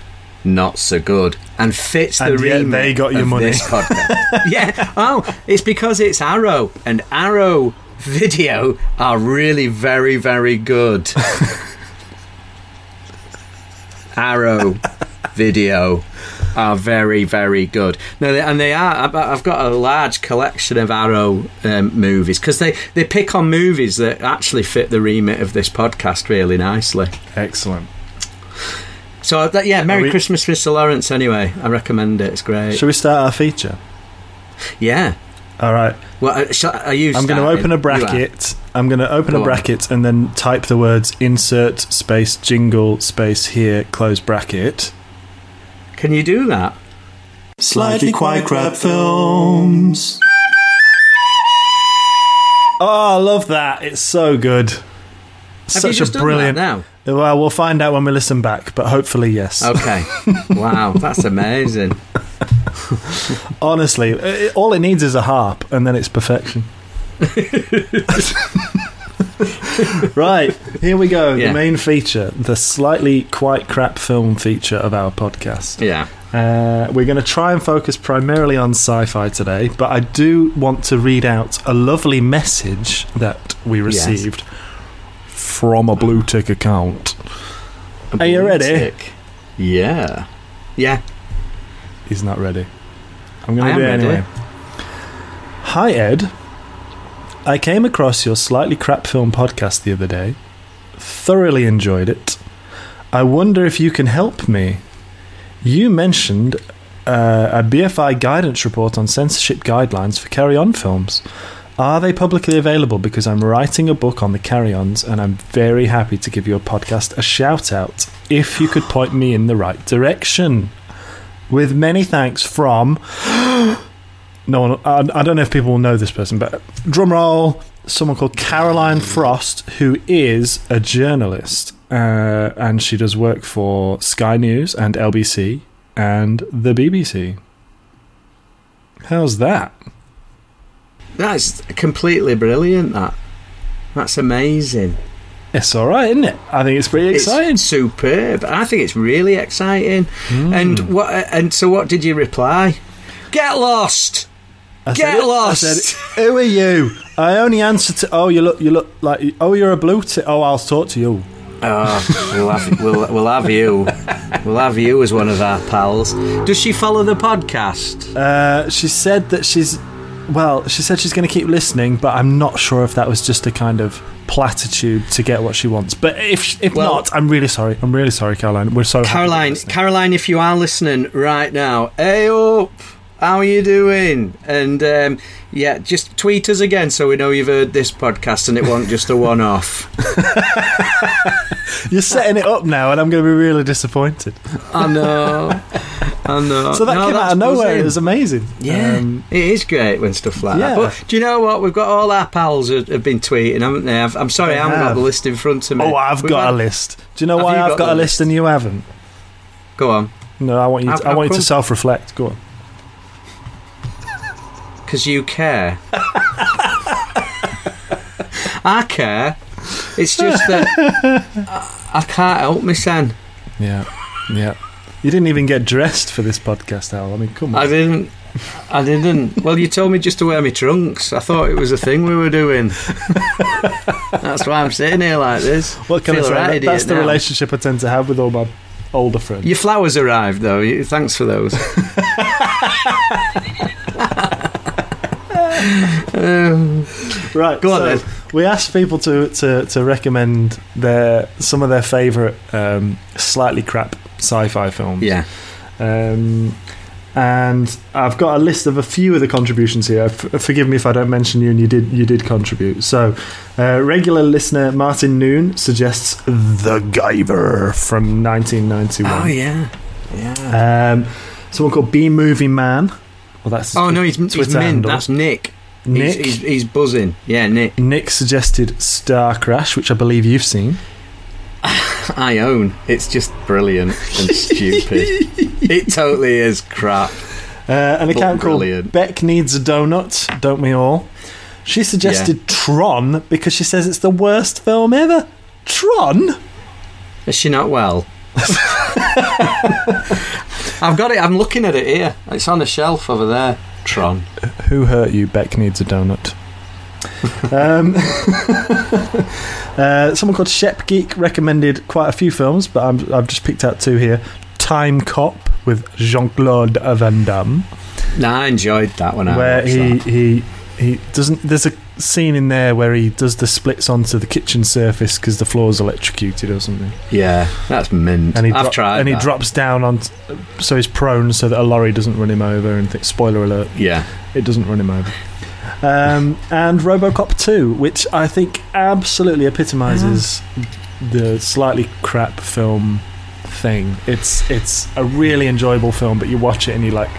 not so good. And fits the And they got your of money. this podcast. yeah. Oh, it's because it's Arrow. And Arrow video are really very, very good. Arrow video are very, very good. No, they, and they are. I've- got a large collection of Arrow um, movies because they, they pick on movies that actually fit the remit of this podcast really nicely. Excellent. So that, yeah, Merry we- Christmas, Mr. Lawrence. Anyway, I recommend it. It's great. Shall we start our feature? Yeah. All right. Well, uh, shall, are you? I'm going to open a bracket I'm going to open Go a on. bracket and then type the words insert space jingle space here close bracket. Can you do that? Slightly quite crap films. Oh, I love that. It's so good. Have Such you just a done brilliant. that now? Well, we'll find out when we listen back, but hopefully, yes. Okay. wow, that's amazing. Honestly, it, all it needs is a harp, and then it's perfection. right, here we go. Yeah. The main feature, the slightly quite crap film feature of our podcast. Yeah. Uh, we're going to try and focus primarily on sci fi today, but I do want to read out a lovely message that we Yes. received from a blue tick account. Are you ready? Tick. Yeah. Yeah. He's not ready. I'm going to do it ready. anyway. Hi, Ed. I came across your slightly crap film podcast the other day. Thoroughly enjoyed it. I wonder if you can help me. You mentioned uh, a BFI guidance report on censorship guidelines for carry on films. Are they publicly available? Because I'm writing a book on the carry ons and I'm very happy to give your podcast a shout out if you could point me in the right direction. With many thanks from. No one. I, I don't know if people will know this person, but drum roll. Someone called Caroline Frost, who is a journalist, uh, and she does work for Sky News and LBC and the BBC. How's that? That's completely brilliant. That. That's amazing. It's all right, isn't it? I think it's pretty exciting. It's superb. I think it's really exciting. Hmm. And what? And so, what did you reply? Get lost. I Get said it- I lost. said, "Who are you?" I only answer to. Oh, you look. You look like. Oh, you're a blue tick. Oh, I'll talk to you. Oh, we'll have, we'll, we'll have you. We'll have you as one of our pals. Does she follow the podcast? Uh, she said that she's. Well, she said she's going to keep listening, but I'm not sure if that was just a kind of platitude to get what she wants. But if if Well- not, I'm really sorry. I'm really sorry, Caroline. We're so happy that you're Caroline. Caroline, if you are listening right now, hey up, how are you doing? And um, yeah, just tweet us again so we know you've heard this podcast and it wasn't just a one-off. You're setting it up now, and I'm going to be really disappointed. I know, I know. So that No, came out of nowhere. It was amazing. Yeah, Um, it is great when stuff like yeah. that. But do you know what? We've got all our pals have, have been tweeting, haven't they? I've, I'm sorry, They I haven't got have. the list in front of me. oh, I've We've got had- a list. Do you know Have why you I've got got, a list and you haven't? Go on, No, I want you. How- To, I want you to self-reflect. Go on. Because you care. I care. It's just that I, I can't help me, son. Yeah, yeah. You didn't even get dressed for this podcast, Al. I mean, come on. I didn't. I didn't. Well, you told me just to wear my trunks. I thought it was a thing we were doing. That's why I'm sitting here like this. What can I Feel say? right That- That's the now. relationship I tend to have with all my older friends. Your flowers arrived, though. Thanks for those. Right. Go on so then. We asked people to, to, to recommend their some of their favourite um, slightly crap sci-fi films. yeah. Um, and I've got a list of a few of the contributions here. F- forgive me if I don't mention you, and you did you did contribute. So, uh, regular listener Martin Noon suggests The Guyver from 1991. Oh yeah. Yeah. Um, someone called B Movie Man. Well, that's Oh no, he's, he's handle. That's Nick. Nick. He's, he's, he's buzzing. Yeah, Nick. Nick suggested Star Crash, which I believe you've seen. I own. It's just brilliant and stupid. it totally is crap. Uh, an account called brilliant. Beck Needs a Donut, don't we all? She suggested Tron because she says it's the worst film ever. Tron? Is she not well? I've got it. I'm looking at it here. It's on a shelf over there. Tron. Who hurt you? Beck Needs a Donut. um, uh, someone called Shep Geek recommended quite a few films, but I'm, I've just picked out two here. Time Cop with Jean Claude Van Damme. Nah, I enjoyed that one. Where watched he, that. he he doesn't. There's a scene in there where he does the splits onto the kitchen surface because the floor's electrocuted or something, Yeah, that's mint. and he I've dro- tried. and he drops down on, so he's prone so that a lorry doesn't run him over. And th- spoiler alert, Yeah. it doesn't run him over. um, and RoboCop 2, which I think absolutely epitomises the slightly crap film thing. It's it's a really enjoyable film, but you watch it and you're like,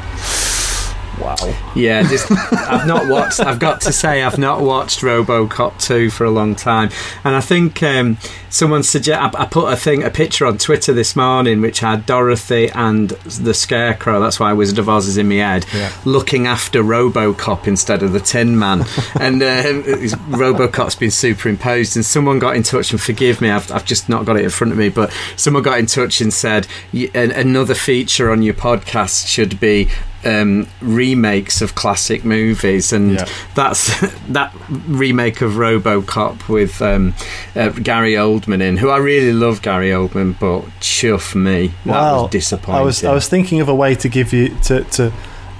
wow. Yeah, just, I've not watched. I've got to say, I've not watched RoboCop two for a long time, and I think um, someone suggest. I, I put a thing, a picture on Twitter this morning, which had Dorothy and the Scarecrow. That's why Wizard of Oz is in my head, Yeah. looking after RoboCop instead of the Tin Man, and um, RoboCop's been superimposed. And someone got in touch, and forgive me, I've, I've just not got it in front of me, but someone got in touch and said "Y- an, another feature on your podcast should be um, remakes of classic movies, and Yeah. that's that remake of RoboCop with um, uh, Gary Oldman in, who I really love Gary Oldman, but chuff me, that Well, was disappointing. I was I was thinking of a way to give you to. to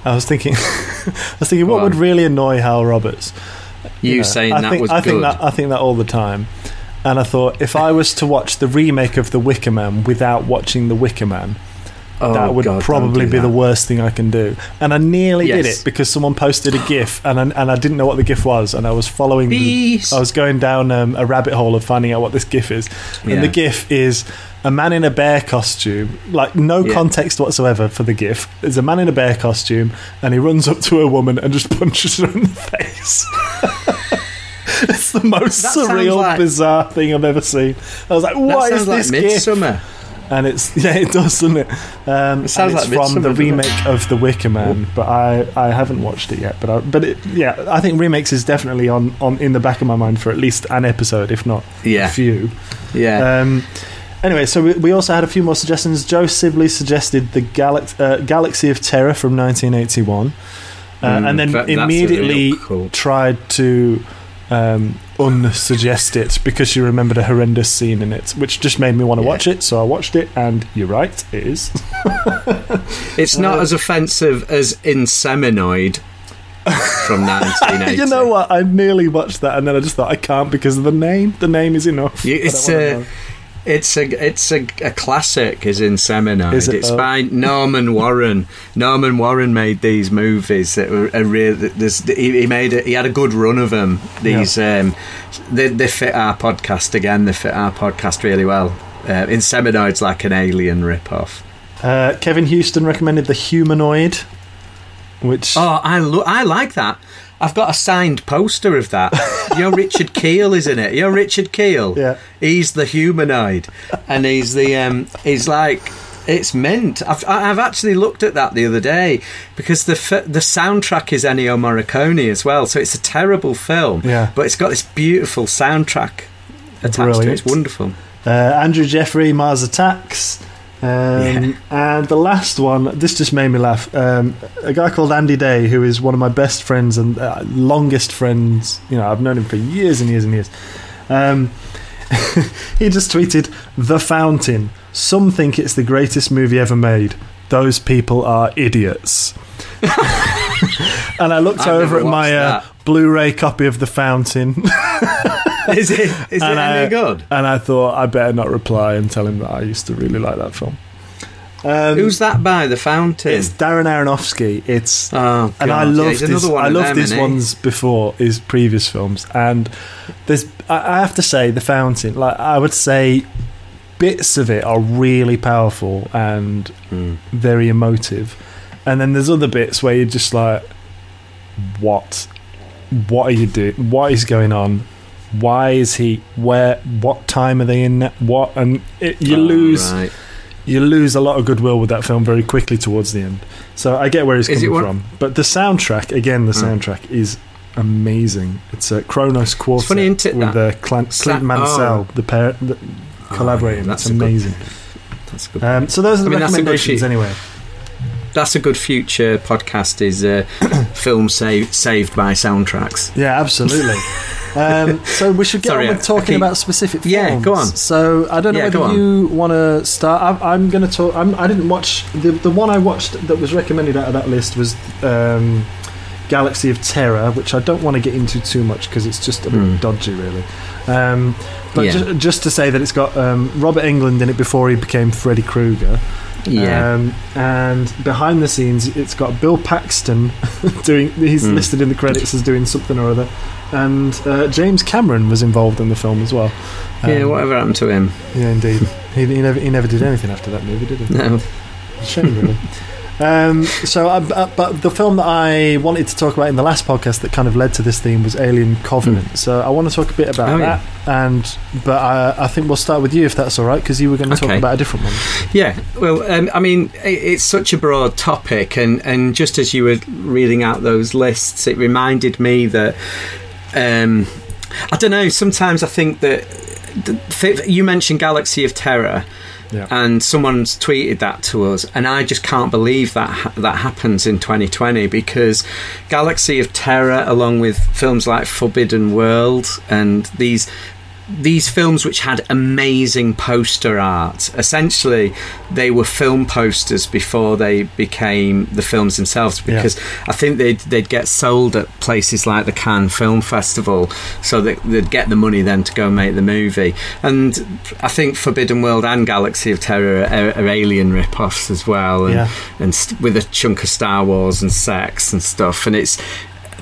I was thinking, I was thinking, what Go would really annoy Hywel Roberts? you know, saying I that think, was I good. think that I think that all the time, and I thought if I was to watch the remake of The Wicker Man without watching The Wicker Man, oh, that would God, probably be the worst thing I can do. And I nearly did it because someone posted a GIF, and I, and I didn't know what the GIF was, and I was following. The. I was going down um, a rabbit hole of finding out what this GIF is, and Yeah. the GIF is a man in a bear costume, like no Yeah. context whatsoever for the GIF. There's a man in a bear costume, and he runs up to a woman and just punches her in the face. it's the most That surreal, like- bizarre thing I've ever seen. I was like, that "What is sounds like this GIF?" And it's yeah, it does, doesn't it? Um, It sounds it's like from the Midsommar, doesn't it? remake of The Wicker Man, but I, I haven't watched it yet. But I, but it, yeah, I think remakes is definitely on, on in the back of my mind for at least an episode, if not Yeah, a few. yeah. Um, anyway, so we, we also had a few more suggestions. Joe Sibley suggested the Galax- uh, Galaxy of Terror from 1981, uh, Mm, and then that- immediately cool- tried to um, unsuggest it because she remembered a horrendous scene in it, which just made me want to Yeah. watch it. So I watched it, and you're right, it is. It's uh, not as offensive as Inseminoid from 1980. you know what? I nearly watched that, and then I just thought I can't because of the name. The name is enough. You- I don't it's know. It's a it's a, a classic, is Inseminoid. Is it, it's though? by Norman Warren. Norman Warren made these movies that were a real. He, he made it. He had a good run of them. These um, they, they fit our podcast again. They fit our podcast really well. Uh, Inseminoid's like an alien rip-off. Uh, Kevin Houston recommended the Humanoid, which Oh, I lo- I like that. I've got a signed poster of that. You're Richard Kiel, isn't it? You're Richard Kiel. Yeah. He's the humanoid, and he's the um. He's like it's mint. I've I- I've actually looked at that the other day because the f- the soundtrack is Ennio Morricone as well. So it's a terrible film. Yeah. But it's got this beautiful soundtrack attached to it. It's wonderful. uh, Andrew Jeffrey, Mars Attacks. Um, And the last one, this just made me laugh. Um, a guy called Andy Day, who is one of my best friends and uh, longest friends. You know, I've known him for years and years and years. Um, he just tweeted, "The Fountain. Some think it's the greatest movie ever made. Those people are idiots." and I looked I've over at my uh, Blu-ray copy of The Fountain. Is it is it And any good? And I thought I better not reply and tell him that I used to really like that film. Um, Who's that by the fountain? It's Darren Aronofsky. It's oh, and I God, yeah, love he's this. one I of love these ones before his previous films, and there's. I I have to say, The Fountain. Like I would say, bits of it are really powerful and Mm. very emotive, and then there's other bits where you're just like, what, what are you doing? What is going on? Why is he where? What time are they in? What and it, you Oh, lose right. you lose a lot of goodwill with that film very quickly towards the end. So I get where he's Is coming from. But the soundtrack, again, the Mm. soundtrack is amazing. It's a Kronos Quartet funny, with that- uh, Clint Mansell, the pair the, collaborating. Oh, that's That's a good- amazing. That's good. Um, so those are the I mean, good recommendations anyway. That's a good future podcast. Is uh, film saved saved by soundtracks. Yeah, absolutely. um, so we should get Sorry, on with talking keep- about specific films. Yeah, go on. So I don't know Yeah, whether you want to start. I'm, I'm going to talk. I'm, I didn't watch the the one I watched that was recommended out of that list was um, Galaxy of Terror, which I don't want to get into too much because it's just a bit Hmm. dodgy, really. Um, but Yeah. ju- just to say that it's got um, Robert Englund in it before he became Freddy Krueger. Yeah. Um, and behind the scenes, it's got Bill Paxton doing. He's Hmm. listed in the credits as doing something or other, and uh, James Cameron was involved in the film as well. yeah, Um, whatever happened to him? Yeah, indeed. he, he never he never did anything after that movie, did he? No. Shame, really. Um, so, I, but the film that I wanted to talk about in the last podcast that kind of led to this theme was Alien Covenant. So, I want to talk a bit about Oh, that. And but I, I think we'll start with you if that's all right, because you were going to talk about a different one. Yeah, well, um, I mean, i it's such a broad topic, and, and just as you were reading out those lists, it reminded me that um, I don't know. Sometimes I think that you mentioned Galaxy of Terror, And someone's tweeted that to us, and I just can't believe that ha- that happens in 2020 because Galaxy of Terror, along with films like Forbidden World and these these films which had amazing poster art essentially they were film posters before they became the films themselves Yeah. because I think they'd, they'd get sold at places like the Cannes Film Festival so that they'd get the money then to go make the movie and I think Forbidden World and Galaxy of Terror are, are alien rip-offs as well and, Yeah. and st- with a chunk of Star Wars and sex and stuff and it's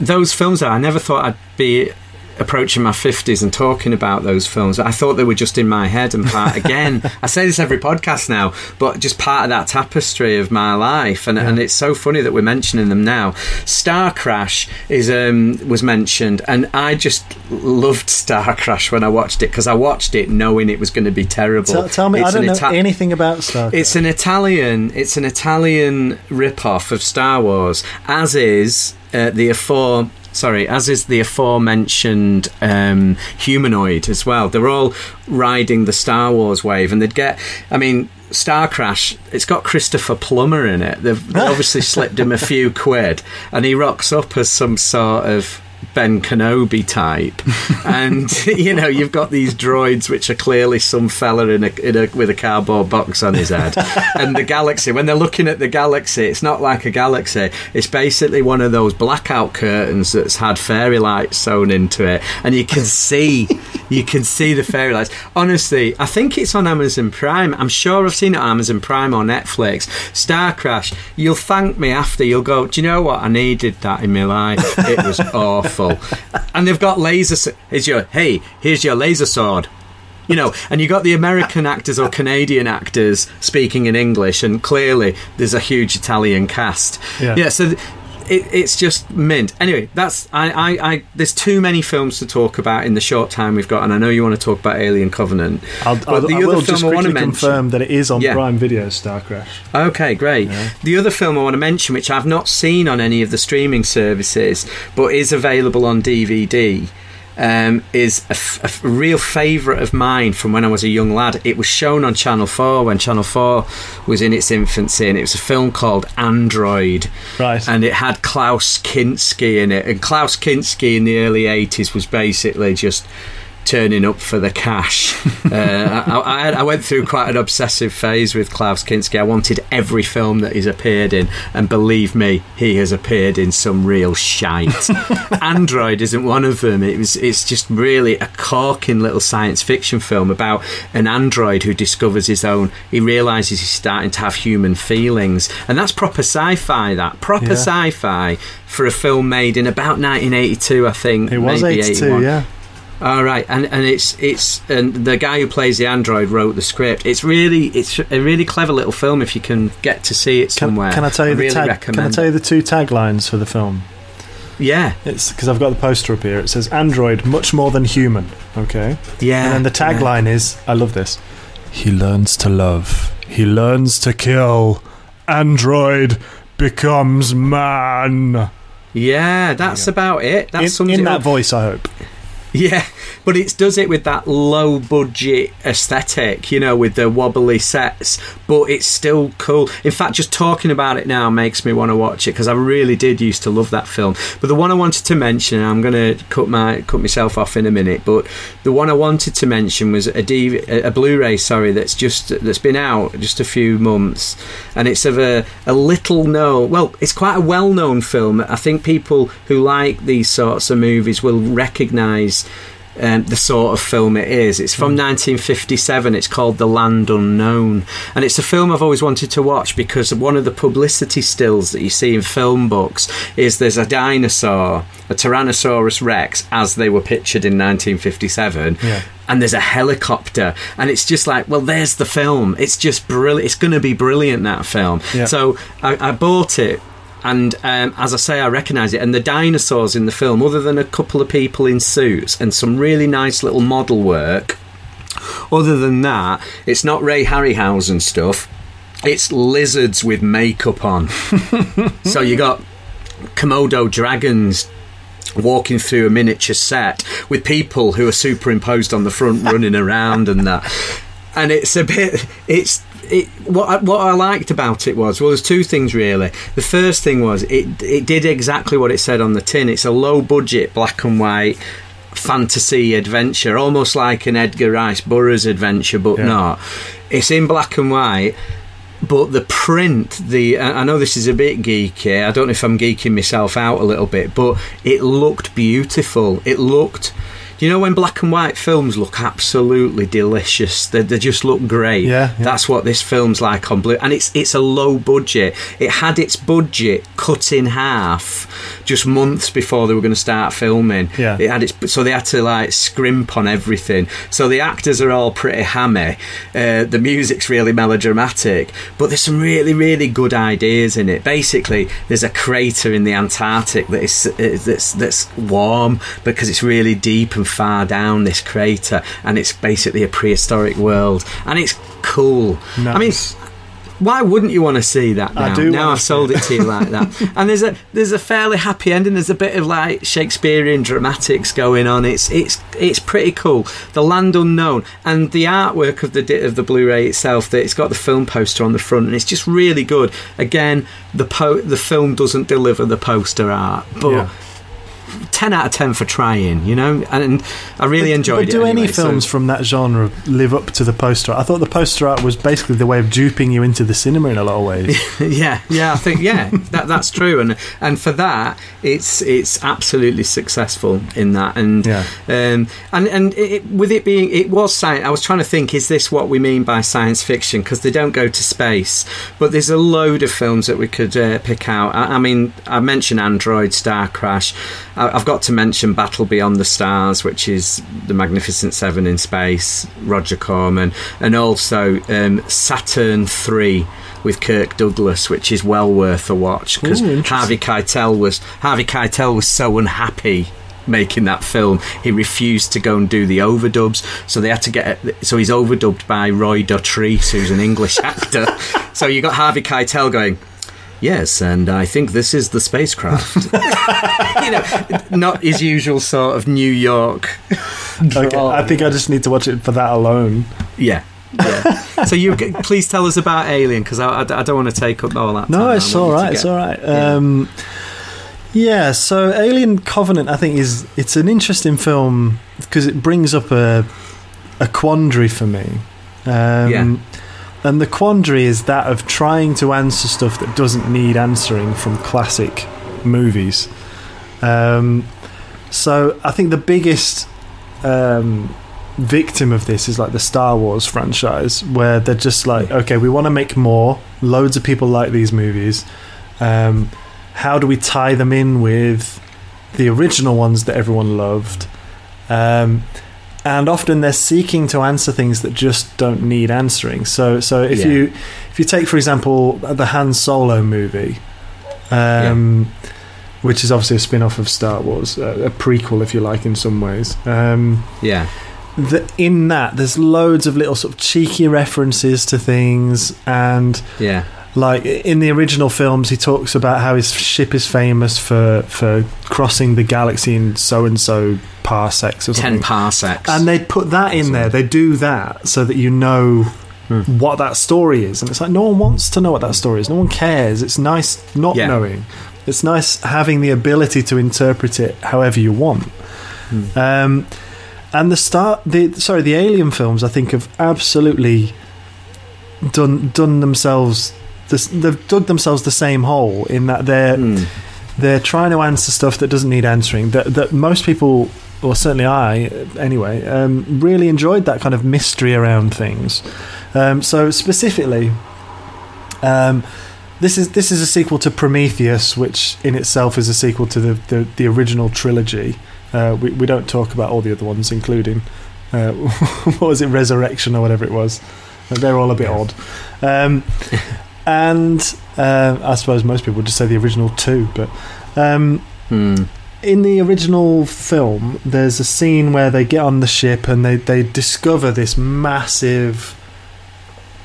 those films are I never thought I'd be approaching my 50s and talking about those films I thought they were just in my head and part again I say this every podcast now but just part of that tapestry of my life and, and it's so funny that we're mentioning them now Star Crash is um, was mentioned and I just loved Star Crash when I watched it because I watched it knowing it was going to be terrible Tell, tell me, It's I don't an know Ita- anything about Star. it's an Italian. It's an Italian rip-off of Star Wars, as is uh, the afore. Sorry, as is the aforementioned um, humanoid as well. They're all riding the Star Wars wave, and they'd get. I mean, Star Crash. It's got Christopher Plummer in it. They've obviously slipped him a few quid, and he rocks up as some sort of. Ben Kenobi type, and you know you've got these droids which are clearly some fella in a, in a with a cardboard box on his head, and the galaxy. When they're looking at the galaxy, it's not like a galaxy. It's basically one of those blackout curtains that's had fairy lights sewn into it, and you can see you can see the fairy lights. Honestly, I think it's on Amazon Prime. I'm sure I've seen it on Amazon Prime or Netflix. Star Crash. You'll thank me after. You'll go. Do you know what? I needed that in my life. It was awful. And they've got laser. s- Here's your hey. Here's your laser sword. You know, and you got the American actors or Canadian actors speaking in English, and clearly there's a huge Italian cast. Yeah. so th- it, it's just mint. Anyway, that's I, I, I. There's too many films to talk about in the short time we've got, and I know you want to talk about Alien Covenant. I'll, but I'll, the I other film just I want to mention- confirm that it is on Yeah. Prime Video. Star Crash. Okay, great. The other film I want to mention, which I've not seen on any of the streaming services, but is available on DVD, um, is a, f- a real favourite of mine from when I was a young lad. It was shown on Channel 4 when Channel 4 was in its infancy, and it was a film called Android. Right. And it had Klaus Kinski in it. And Klaus Kinski in the early 80s was basically just turning up for the cash. uh, I, I, I went through quite an obsessive phase with Klaus Kinski. I wanted every film that he's appeared in, and believe me, he has appeared in some real shite. Android isn't one of them. It was. It's just really a corking little science fiction film about an android who discovers his own. He realizes he's starting to have human feelings, and that's proper sci-fi. That proper Yeah. sci-fi for a film made in about 1982, I think. It was maybe 82, 81. yeah. All right, and and it's it's and the guy who plays the android wrote the script. It's really it's a really clever little film if you can get to see it somewhere. can I tell you the really tag? Can I tell you the two taglines for the film? Yeah, It's because I've got the poster up here. It says "Android, much more than human." Okay, yeah. and then the yeah. tagline is, "I love this." He learns to love. He learns to kill. Android becomes man. Yeah, that's Yeah. about it. That In, in it that up. voice, I hope. Yeah, but it does it with that low budget aesthetic, you know, with the wobbly sets, but it's still cool. In fact, just talking about it now makes me want to watch it because I really did used to love that film. But the one I wanted to mention, I'm going to cut my cut myself off in a minute, but the one I wanted to mention was a DV, a Blu-ray, sorry, that's just that's been out just a few months, and it's of a a little known, well, it's quite a well-known film. I think people who like these sorts of movies will recognise um, the sort of film it is. It's from 1957. It's called The Land Unknown, and it's a film I've always wanted to watch because one of the publicity stills that you see in film books is there's a dinosaur, a Tyrannosaurus Rex, as they were pictured in 1957. Yeah. And there's a helicopter, and it's just like, well, there's the film. It's just brilliant. It's going to be brilliant that film. Yeah. So I, I bought it and um, as I say, I recognise it. And the dinosaurs in the film, other than a couple of people in suits and some really nice little model work, other than that, it's not Ray Harryhausen stuff. It's lizards with makeup on. so you got Komodo dragons walking through a miniature set with people who are superimposed on the front running around and that. And it's a bit, it's it, what I, what I liked about it was well, there's two things really. The first thing was it it did exactly what it said on the tin. It's a low budget black and white fantasy adventure, almost like an Edgar Rice Burroughs adventure, but Yeah. not. It's in black and white. But the print, the I I know this is a bit geeky. I don't know if I'm geeking myself out a little bit, but it looked beautiful. It looked, you know, when black and white films look absolutely delicious. They, they just look great. Yeah, yeah. That's what this film's like on blue, and it's it's a low budget. It had its budget cut in half just months before they were going to start filming. Yeah. It had its so they had to like scrimp on everything. So the actors are all pretty hammy. Uh, the music's really melodramatic, but there's some really really good ideas in it. Basically, there's a crater in the Antarctic that is is- that's that's warm because it's really deep and far down this crater, and it's basically a prehistoric world, and it's cool. I mean. Why wouldn't you want to see that now? I do. Now I've sold it to you like that. and there's a there's a fairly happy ending. There's a bit of like Shakespearean dramatics going on. It's it's it's pretty cool. The Land Unknown and the artwork of the of the Blu-ray itself. That it's got the film poster on the front, and it's just really good. Again, the po- the film doesn't deliver the poster art, but. Yeah. Ten out of ten for trying, you know, and I really enjoyed but it. do any anyway, so- films from that genre live up to the poster art? I thought the poster art was basically the way of duping you into the cinema in a lot of ways. yeah, yeah, I think yeah, that that's true, and and for that, it's it's absolutely successful in that, and Yeah. um, and and it, with it being, it was science. I was trying to think, is this what we mean by science fiction? Because they don't go to space, but there's a load of films that we could uh, pick out. I, I mean, I mentioned Android, Star Crash. I, I've got to mention Battle Beyond the Stars, which is the Magnificent Seven in space, Roger Corman, and also um, Saturn Three with Kirk Douglas, which is well worth a watch because Harvey Keitel was Harvey Keitel was so unhappy making that film he refused to go and do the overdubs so they had to get so he's overdubbed by Roy Dotrice who's an English actor. So you got Harvey Keitel going Yes, and I think this is the spacecraft. you know, not his usual sort of New York. Okay, I think I just need to watch it for that alone. Yeah, yeah. so you please tell us about Alien because I, I, I don't want to take up all that. No, time. it's I want all you to right. It's all right. Yeah. Um, yeah. So Alien Covenant, I think, is it's an interesting film because it brings up a a quandary for me. Um, Yeah. And the quandary is that of trying to answer stuff that doesn't need answering from classic movies. Um, so I think the biggest um, victim of this is like the Star Wars franchise, where they're just like, okay, we want to make more. Loads of people like these movies. Um, how do we tie them in with the original ones that everyone loved? Um, and often they're seeking to answer things that just don't need answering. So, so if Yeah. you if you take, for example, the Han Solo movie, um, which is obviously a spin-off of Star Wars, a, a prequel, if you like, in some ways. Um, Yeah, the, in that, there's loads of little sort of cheeky references to things, and yeah, like in the original films, he talks about how his ship is famous for for crossing the galaxy in so and so parsecs or something. ten parsecs. and they'd put that in there. They do that so that you know Hmm. what that story is, and it's like no one wants to know what that story is. No one cares. It's nice not Yeah. knowing. It's nice having the ability to interpret it however you want. Hmm. Um, and the start, the sorry, the Alien films, I think, have absolutely done done themselves. This, they've dug themselves the same hole in that they're Hmm. they're trying to answer stuff that doesn't need answering. That that most people, or certainly I, anyway, um, really enjoyed that kind of mystery around things. Um, so specifically, um, this is this is a sequel to Prometheus, which in itself is a sequel to the the, the original trilogy. Uh, we we don't talk about all the other ones, including uh, what was it, Resurrection or whatever it was. They're all a bit odd. Um, and uh, I suppose most people would just say the original two, but um, Hmm. In the original film, there's a scene where they get on the ship and they, they discover this massive,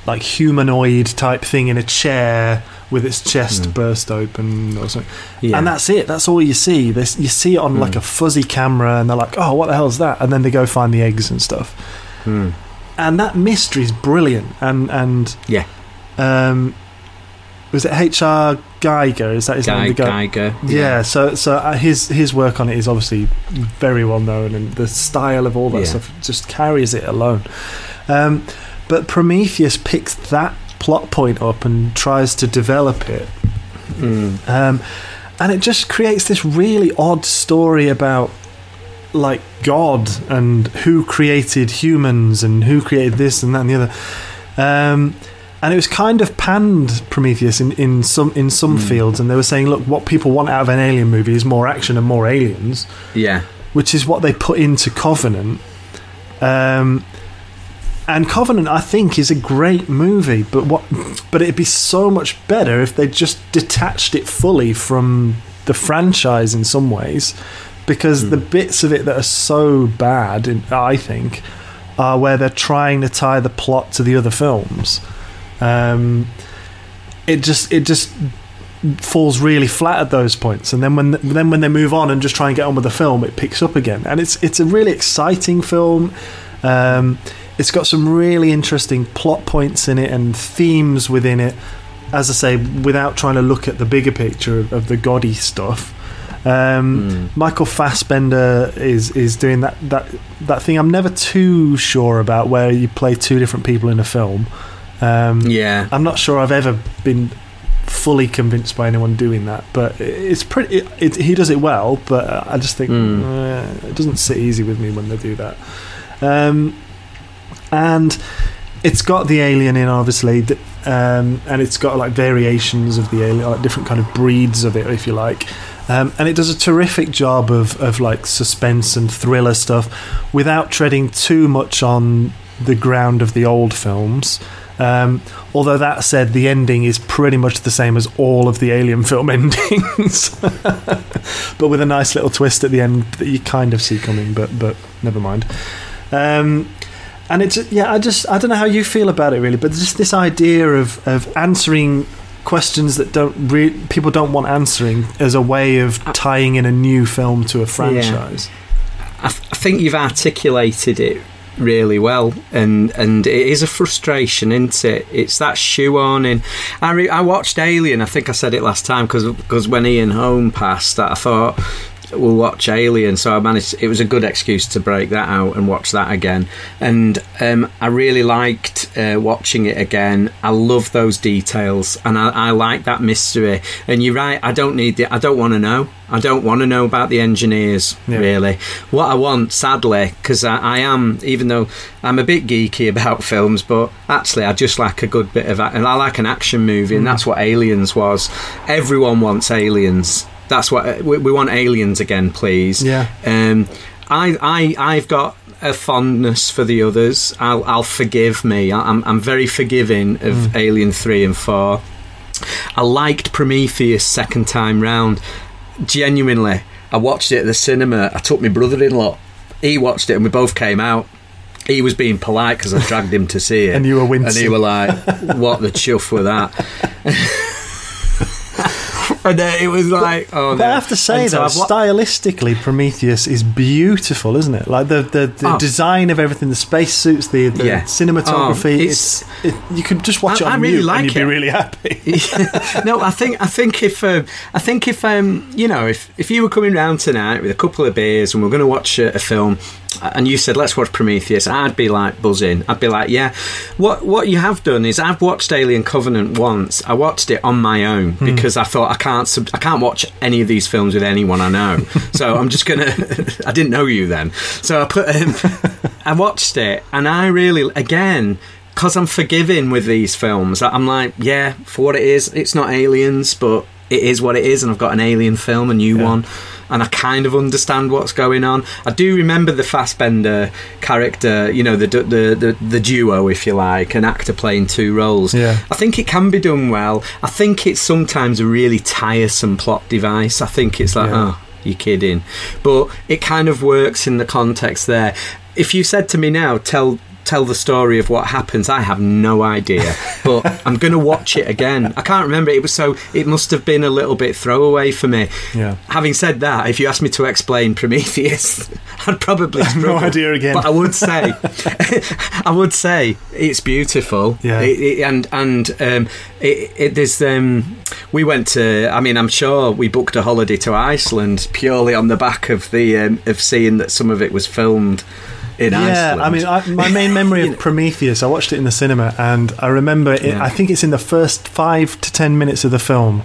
like humanoid type thing in a chair with its chest Hmm. burst open or something. Yeah. And that's it. That's all you see. This you see it on like Hmm. a fuzzy camera, and they're like, "Oh, what the hell is that?" And then they go find the eggs and stuff. Hmm. And that mystery is brilliant. And and Yeah. um, was it H.R. Giger? Is that his Guy, name? The guy- Giger. yeah, so so uh, his his work on it is obviously very well known, and the style of all that Yeah. stuff just carries it alone. Um, but Prometheus picks that plot point up and tries to develop it, Hmm. um, and it just creates this really odd story about like God and who created humans and who created this and that and the other. Um, and it was kind of panned Prometheus in, in some in some Hmm. fields, and they were saying, look, what people want out of an alien movie is more action and more aliens, Yeah. which is what they put into Covenant. Um, and Covenant, I think, is a great movie, but what? But it'd be so much better if they just detached it fully from the franchise in some ways, because the bits of it that are so bad, in, I think, are where they're trying to tie the plot to the other films. Um, it just it just falls really flat at those points, and then when then when they move on and just try and get on with the film, it picks up again, and it's it's a really exciting film. Um, it's got some really interesting plot points in it and themes within it. As I say, without trying to look at the bigger picture of, of the gaudy stuff. Um, Michael Fassbender is is doing that, that that thing I'm never too sure about, where you play two different people in a film. Um, Yeah. I'm not sure I've ever been fully convinced by anyone doing that, but it's pretty. It, it, he does it well, but I just think Mm. uh, it doesn't sit easy with me when they do that. Um, and it's got the alien in, obviously, th- um, and it's got like variations of the alien, like different kind of breeds of it, if you like. Um, and it does a terrific job of, of like suspense and thriller stuff without treading too much on the ground of the old films. Um, although that said, the ending is pretty much the same as all of the Alien film endings, but with a nice little twist at the end that you kind of see coming. But but never mind. Um, and it's yeah, I just I don't know how you feel about it really, but just this idea of of answering questions that don't re- people don't want answering as a way of tying in a new film to a franchise. I, th- I think you've articulated it really well, and and it is a frustration, isn't it? It's that shoehorning. I re- I watched Alien. I think I said it last time because when Ian Holm passed, that I thought we'll watch Alien. So I managed. It was a good excuse to break that out and watch that again. And um, I really liked uh, watching it again. I love those details, and I, I like that mystery. And you're right. I don't need the. I don't want to know. I don't want to know about the engineers Yeah. really. What I want, sadly, because I, I am, even though I'm a bit geeky about films, but actually I just like a good bit of, and I like an action movie, and that's what Aliens was. Everyone wants Aliens. That's what we, we want. Aliens again, please. Yeah. Um, I, I, I've got a fondness for the others. I'll, I'll forgive me. I'm, I'm very forgiving of Alien three and four. I liked Prometheus second time round. Genuinely, I watched it at the cinema. I took my brother-in-law. He watched it, and we both came out. He was being polite because I dragged him to see it, And you were wincing. And he were like, "What the chuff with that?" and it was like, oh, But no. I have to say so though, stylistically, Prometheus is beautiful, isn't it? Like the the, the Oh. design of everything, the spacesuits, the, the Yeah. cinematography. Oh, it's, it, you could just watch I- it on I really like and you'd be really happy. no, I think I think if um, I think if um, you know if if you were coming round tonight with a couple of beers and we're going to watch a, a film, and you said let's watch Prometheus, I'd be like buzzing. I'd be like, yeah. What what you have done is I've watched Alien Covenant once. I watched it on my own because I thought I can't sub- I can't watch any of these films with anyone I know. so I'm just gonna. I didn't know you then, so I put um, I watched it and I really again because I'm forgiving with these films, I'm like, yeah, for what it is, it's not aliens, but it is what it is, and I've got an alien film, a new Yeah. one, and I kind of understand what's going on. I do remember the Fassbender character, you know, the the the, the duo, if you like, an actor playing two roles. Yeah. I think it can be done well. I think it's sometimes a really tiresome plot device. I think it's like, Yeah. oh, you're kidding, but it kind of works in the context there. If you said to me now, tell tell the story of what happens, I have no idea. But I'm going to watch it again. I can't remember. It was so. It must have been a little bit throwaway for me. Yeah. Having said that, if you asked me to explain Prometheus, I'd probably no idea again. But I would say, I would say it's beautiful. Yeah. It, it, and and um, it, it, there's um, we went to. I mean, I'm sure we booked a holiday to Iceland purely on the back of the um, of seeing that some of it was filmed in Yeah, Iceland. I mean, I, my main memory of Prometheus, I watched it in the cinema, and I remember, it, Yeah. I think it's in the first five to ten minutes of the film,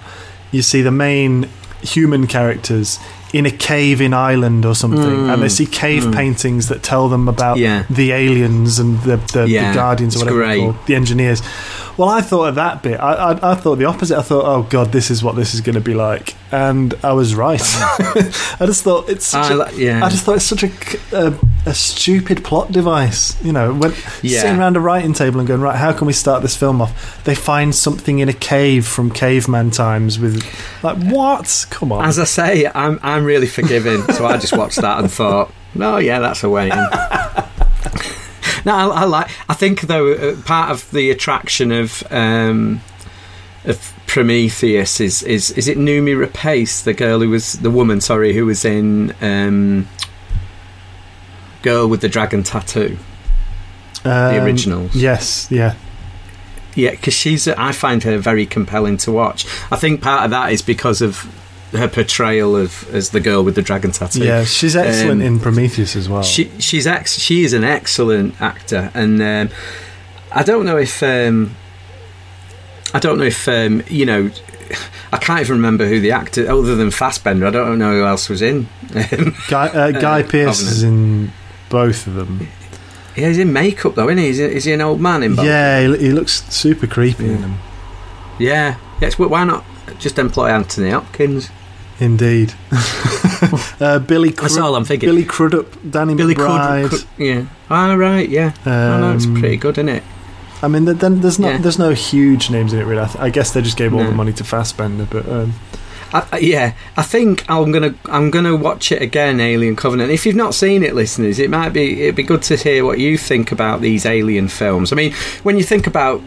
you see the main human characters in a cave in Ireland or something, and they see cave paintings that tell them about Mm. Yeah. the aliens and the, the, Yeah, the guardians or whatever called, the engineers. Well, I thought of that bit. I, I, I thought the opposite. I thought, oh god, this is what this is going to be like, and I was right. I just thought it's. Such I a- yeah. I just thought it's such a, a, a stupid plot device. You know, when Yeah. sitting around a writing table and going, right, how can we start this film off? They find something in a cave from caveman times with, like, what? Come on. As I say, I'm I'm really forgiving, so I just watched that and thought, no, yeah, that's a way in. no, I, I like. I think though uh, part of the attraction of um, of Prometheus is is is it Noomi Rapace, the girl who was the woman, sorry, who was in um, Girl with the Dragon Tattoo, the Um, originals. Yes, yeah. Yeah, because she's. I find her very compelling to watch. I think part of that is because of her portrayal of as the girl with the dragon tattoo. Yeah, she's excellent Um, in Prometheus as well. She she's ex. She is an excellent actor, and um, I don't know if um, I don't know if um, you know. I can't even remember who the actor, other than Fassbender. I don't know who else was in. Guy, uh, Guy uh, Pearce is in both of them. yeah, he's in makeup though, isn't he? Is he, is he an old man in both? Yeah, he, he looks super creepy in them. yeah. Yes. why not just employ Anthony Hopkins? Indeed. uh, Billy That's all I'm thinking. Billy Crudup, Danny Billy McBride. Crudup, yeah. All right, yeah. oh, no, it's Um, pretty good, isn't it? I mean, then there's not Yeah. there's no huge names in it really. I, th- I guess they just gave all No. the money to Fassbender, but um, I, yeah, I think I'm gonna I'm gonna watch it again, Alien Covenant. If you've not seen it, listeners, it might be it'd be good to hear what you think about these Alien films. I mean, when you think about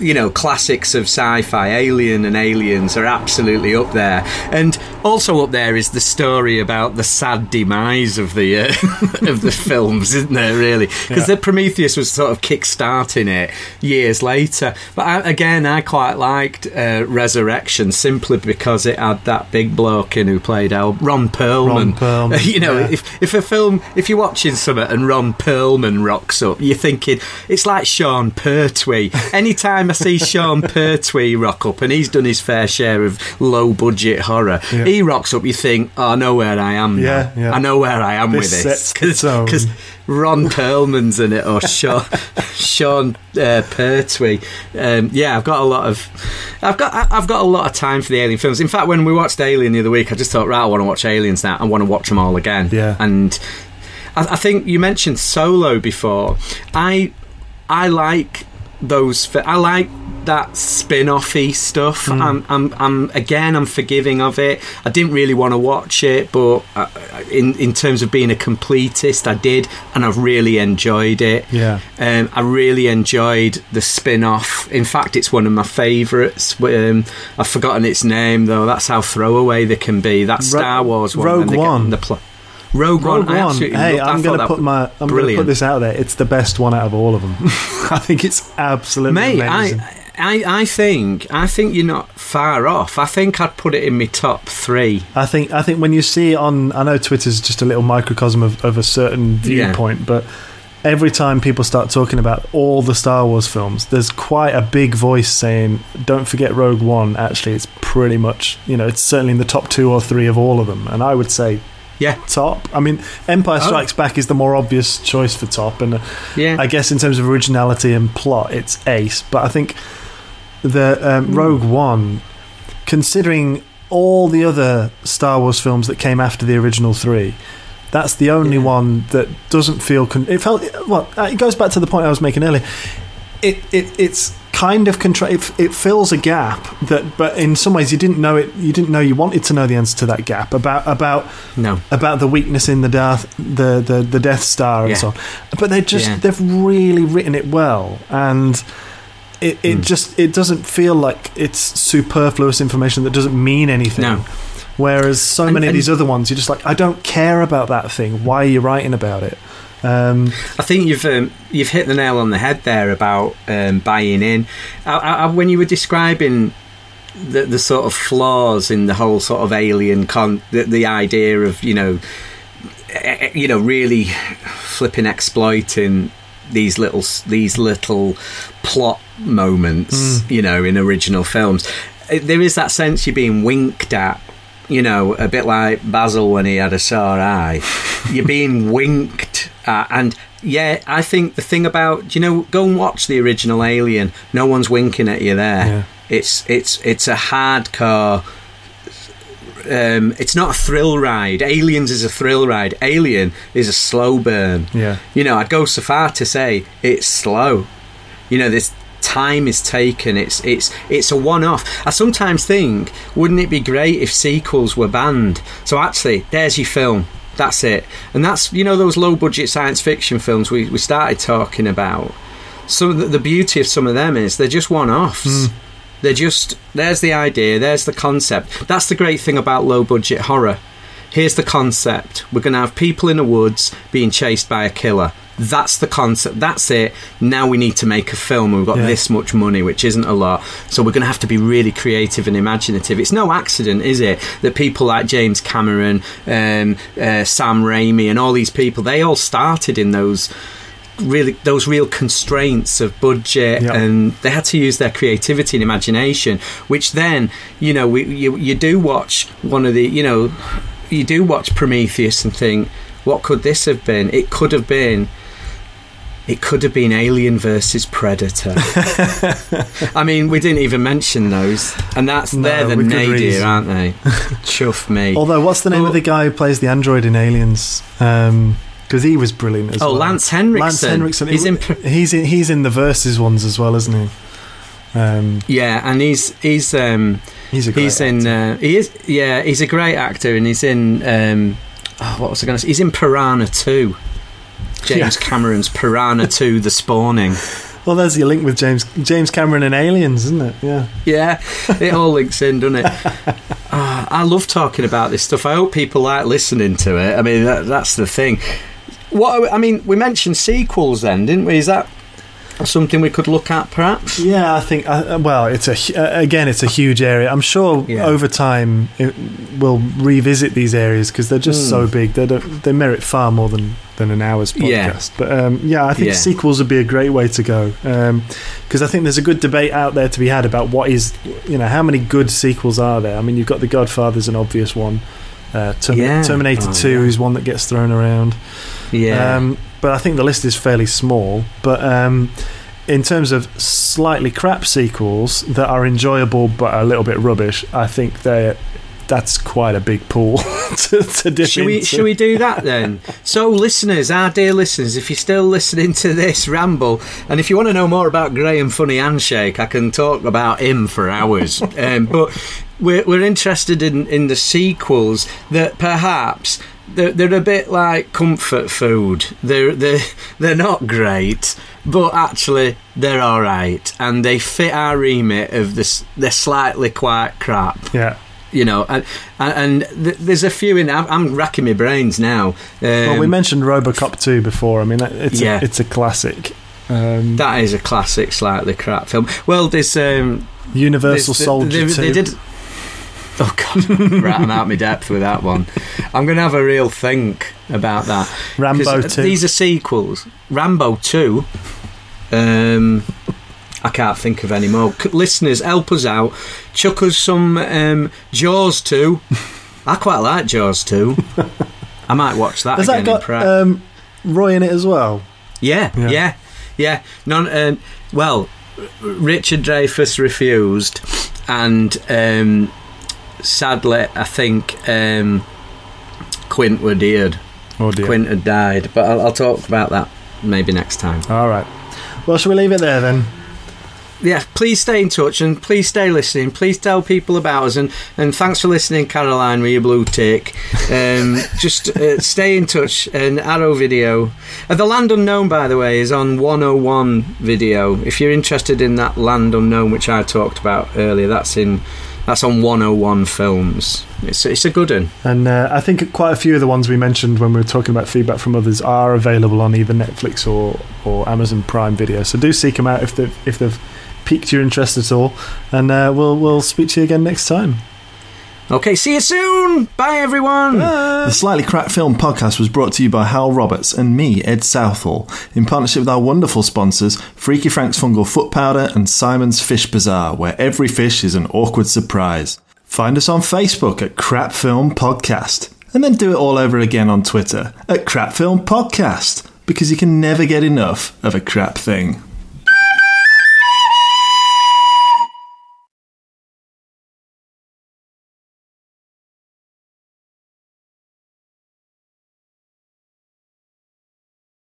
you know classics of sci-fi, Alien and Aliens are absolutely up there, and also up there is the story about the sad demise of the uh, of the films, isn't there? Really, because Yeah. the Prometheus was sort of kick-starting it years later. But I, again, I quite liked uh, Resurrection simply because it had that big bloke in who played Ron Perlman. Ron Perlman, you know, yeah. if if a film, if you're watching something and Ron Perlman rocks up, you're thinking it's like Sean Pertwee. Anytime I see Sean Pertwee rock up, and he's done his fair share of low budget horror, Yeah. he rocks up. You think, oh, I know where I am. now. Yeah, yeah. I know where I am This with this sets the tone. because Ron Perlman's in it or Sean, Sean uh, Pertwee. Um, yeah, I've got a lot of, I've got I've got a lot of time for the Alien films. In fact, when we watched Alien the other week, I just thought, right, I want to watch Aliens now. I want to watch them all again. Yeah. and I, I think you mentioned Solo before. I I like those. fi- I like that spin-offy stuff. Hmm. I'm, I'm, I'm again, I'm forgiving of it. I didn't really want to watch it, but uh, in in terms of being a completist, I did, and I've really enjoyed it. Yeah. Um, I really enjoyed the spin-off. In fact, it's one of my favourites. Um, I've forgotten its name though. That's how throwaway they can be. That Star Wars one. Rogue when they get One. The pl- Rogue, Rogue One. One. Hey, loved- I'm going to put my I'm going to put this out there. It's the best one out of all of them. I think it's absolutely Mate, amazing. I, I, I think I think you're not far off. I think I'd put it in my top three. I think I think when you see it on, I know Twitter's just a little microcosm of, of a certain Yeah. viewpoint, but every time people start talking about all the Star Wars films, there's quite a big voice saying, "Don't forget Rogue One." Actually, it's pretty much you know it's certainly in the top two or three of all of them, and I would say Yeah, top. I mean, Empire Oh. Strikes Back is the more obvious choice for top, and uh, yeah. I guess in terms of originality and plot, it's ace. But I think the um, Rogue One, considering all the other Star Wars films that came after the original three, that's the only one that doesn't feel. Con- it felt well. uh, It goes back to the point I was making earlier. It it it's kind of contra- it, it fills a gap that, but in some ways you didn't know it. You didn't know you wanted to know the answer to that gap about about no. about the weakness in the death the the, the Death Star and Yeah. so on. But they just Yeah. they've really written it well, and it it Hmm. just it doesn't feel like it's superfluous information that doesn't mean anything. No. Whereas so And- many of these other ones, you're just like, I don't care about that thing. Why are you writing about it? Um, I think you've um, you've hit the nail on the head there about um, buying in. I, I, when you were describing the, the sort of flaws in the whole sort of alien con, the, the idea of you know, eh, eh, you know, really flipping exploiting these little these little plot moments, you know, in original films. Eh, There is that sense you're being winked at. You know, a bit like Basil when he had a sore eye. You're being winked at, and yeah, I think the thing about you know, go and watch the original Alien. No one's winking at you there. Yeah. It's it's it's a hardcore. Um, it's not a thrill ride. Aliens is a thrill ride. Alien is a slow burn. yeah, You know, I'd go so far to say it's slow. You know, this time is taken. It's it's it's a one-off. I sometimes think, wouldn't it be great if sequels were banned? So actually, there's your film. That's it. And that's you know those low-budget science fiction films we we started talking about. Some of the, the beauty of some of them is they're just one-offs. Hmm. They're just there's the idea, there's the concept. That's the great thing about low-budget horror. Here's the concept. We're going to have people in the woods being chased by a killer. That's the concept. That's it. Now we need to make a film. and We've got Yeah. this much money, which isn't a lot. So we're going to have to be really creative and imaginative. It's no accident, is it, that people like James Cameron, um, uh, Sam Raimi, and all these people, they all started in those really those real constraints of budget Yeah. and they had to use their creativity and imagination which then you know we, you, you do watch one of the you know you do watch prometheus and think what could this have been it could have been it could have been Alien versus Predator. I mean, we didn't even mention those, and that's No, they're the nadir, aren't they? Chuff me. Although, what's the name of the guy who plays the android in Aliens? Um, because he was brilliant as oh, well. Oh, Lance Henriksen. Lance Henriksen. He's in. He's in. He's in the verses ones as well, isn't he? Um, Yeah, and he's he's um, he's a great he's in uh, he is yeah he's a great actor and he's in um, oh, what was I going to say? He's in Piranha 2 James Cameron's Piranha 2 The Spawning. Well, there's your link with James James Cameron and Aliens, isn't it? Yeah. yeah it all links in doesn't it? Ah, I love talking about this stuff. I hope people like listening to it. I mean that, that's the thing. What I mean we mentioned sequels then didn't we? Is that something we could look at perhaps Yeah, I think. Uh, well, it's a uh, again, it's a huge area. I'm sure Yeah. over time it, we'll revisit these areas because they're just Hmm. so big. They don't, they merit far more than than an hour's Yeah. podcast. But um, yeah, I think Yeah. sequels would be a great way to go because I think there's a good debate out there to be had about what is you know how many good sequels are there. I mean, you've got The Godfather's an obvious one. Uh, Term- Yeah. Terminator Oh, 2 yeah. is one that gets thrown around. Yeah Um, but I think the list is fairly small. But um, in terms of slightly crap sequels that are enjoyable but a little bit rubbish, I think they're that's quite a big pool to, to dip Should we, into. should we do that then? So, listeners, our dear listeners, if you're still listening to this ramble, and if you want to know more about Graham Funny Handshake, I can talk about him for hours. um, but we're, we're interested in, in the sequels that perhaps they're, they're a bit like comfort food. They're, they're, they're not great, but actually they're all right. And they fit our remit of this, they're slightly quite crap Yeah. you know, and and, and th- there's a few in. I'm, I'm racking my brains now. Um, Well, we mentioned RoboCop 2 before. I mean, it's Yeah. a, it's a classic. Um, that is a classic, slightly crap film. Well, there's um, Universal there's- Soldier they, 2. they did. Oh God, right, I'm out my depth with that one. I'm going to have a real think about that. Rambo uh, 2. These are sequels. Rambo two. Um, I can't think of any more. Listeners, help us out. Chuck us some um, Jaws two. I quite like Jaws two. I might watch that Has again that in got prep. um, Roy in it as well? Yeah, Yeah. yeah, yeah. None. Um, well, Richard Dreyfuss refused, and um, sadly, I think um, Quint were deared. Oh dear. Quint had died, but I'll, I'll talk about that maybe next time. All right. Well, shall we leave it there then? Yeah, please stay in touch and please stay listening. Please tell people about us and, and thanks for listening, Caroline, with your blue tick. Um, just uh, stay in touch and Arrow Video. Uh, the Land Unknown, by the way, is on 101 Video. If you're interested in that Land Unknown, which I talked about earlier, that's in that's on 101 Films. It's it's a good one. And uh, I think quite a few of the ones we mentioned when we were talking about feedback from others are available on either Netflix or, or Amazon Prime Video. So do seek them out if they've, if they've piqued your interest at all. And uh, we'll, we'll speak to you again next time. Okay, see you soon. Bye, everyone. The Slightly Cracked Film podcast was brought to you by Hywel Roberts and me, Ed Southall, in partnership with our wonderful sponsors, Freaky Frank's Fungal Foot Powder and Simon's Fish Bazaar, where every fish is an awkward surprise. Find us on Facebook at Crap Film Podcast, and then do it all over again on Twitter at Crap Film Podcast, because you can never get enough of a crap thing.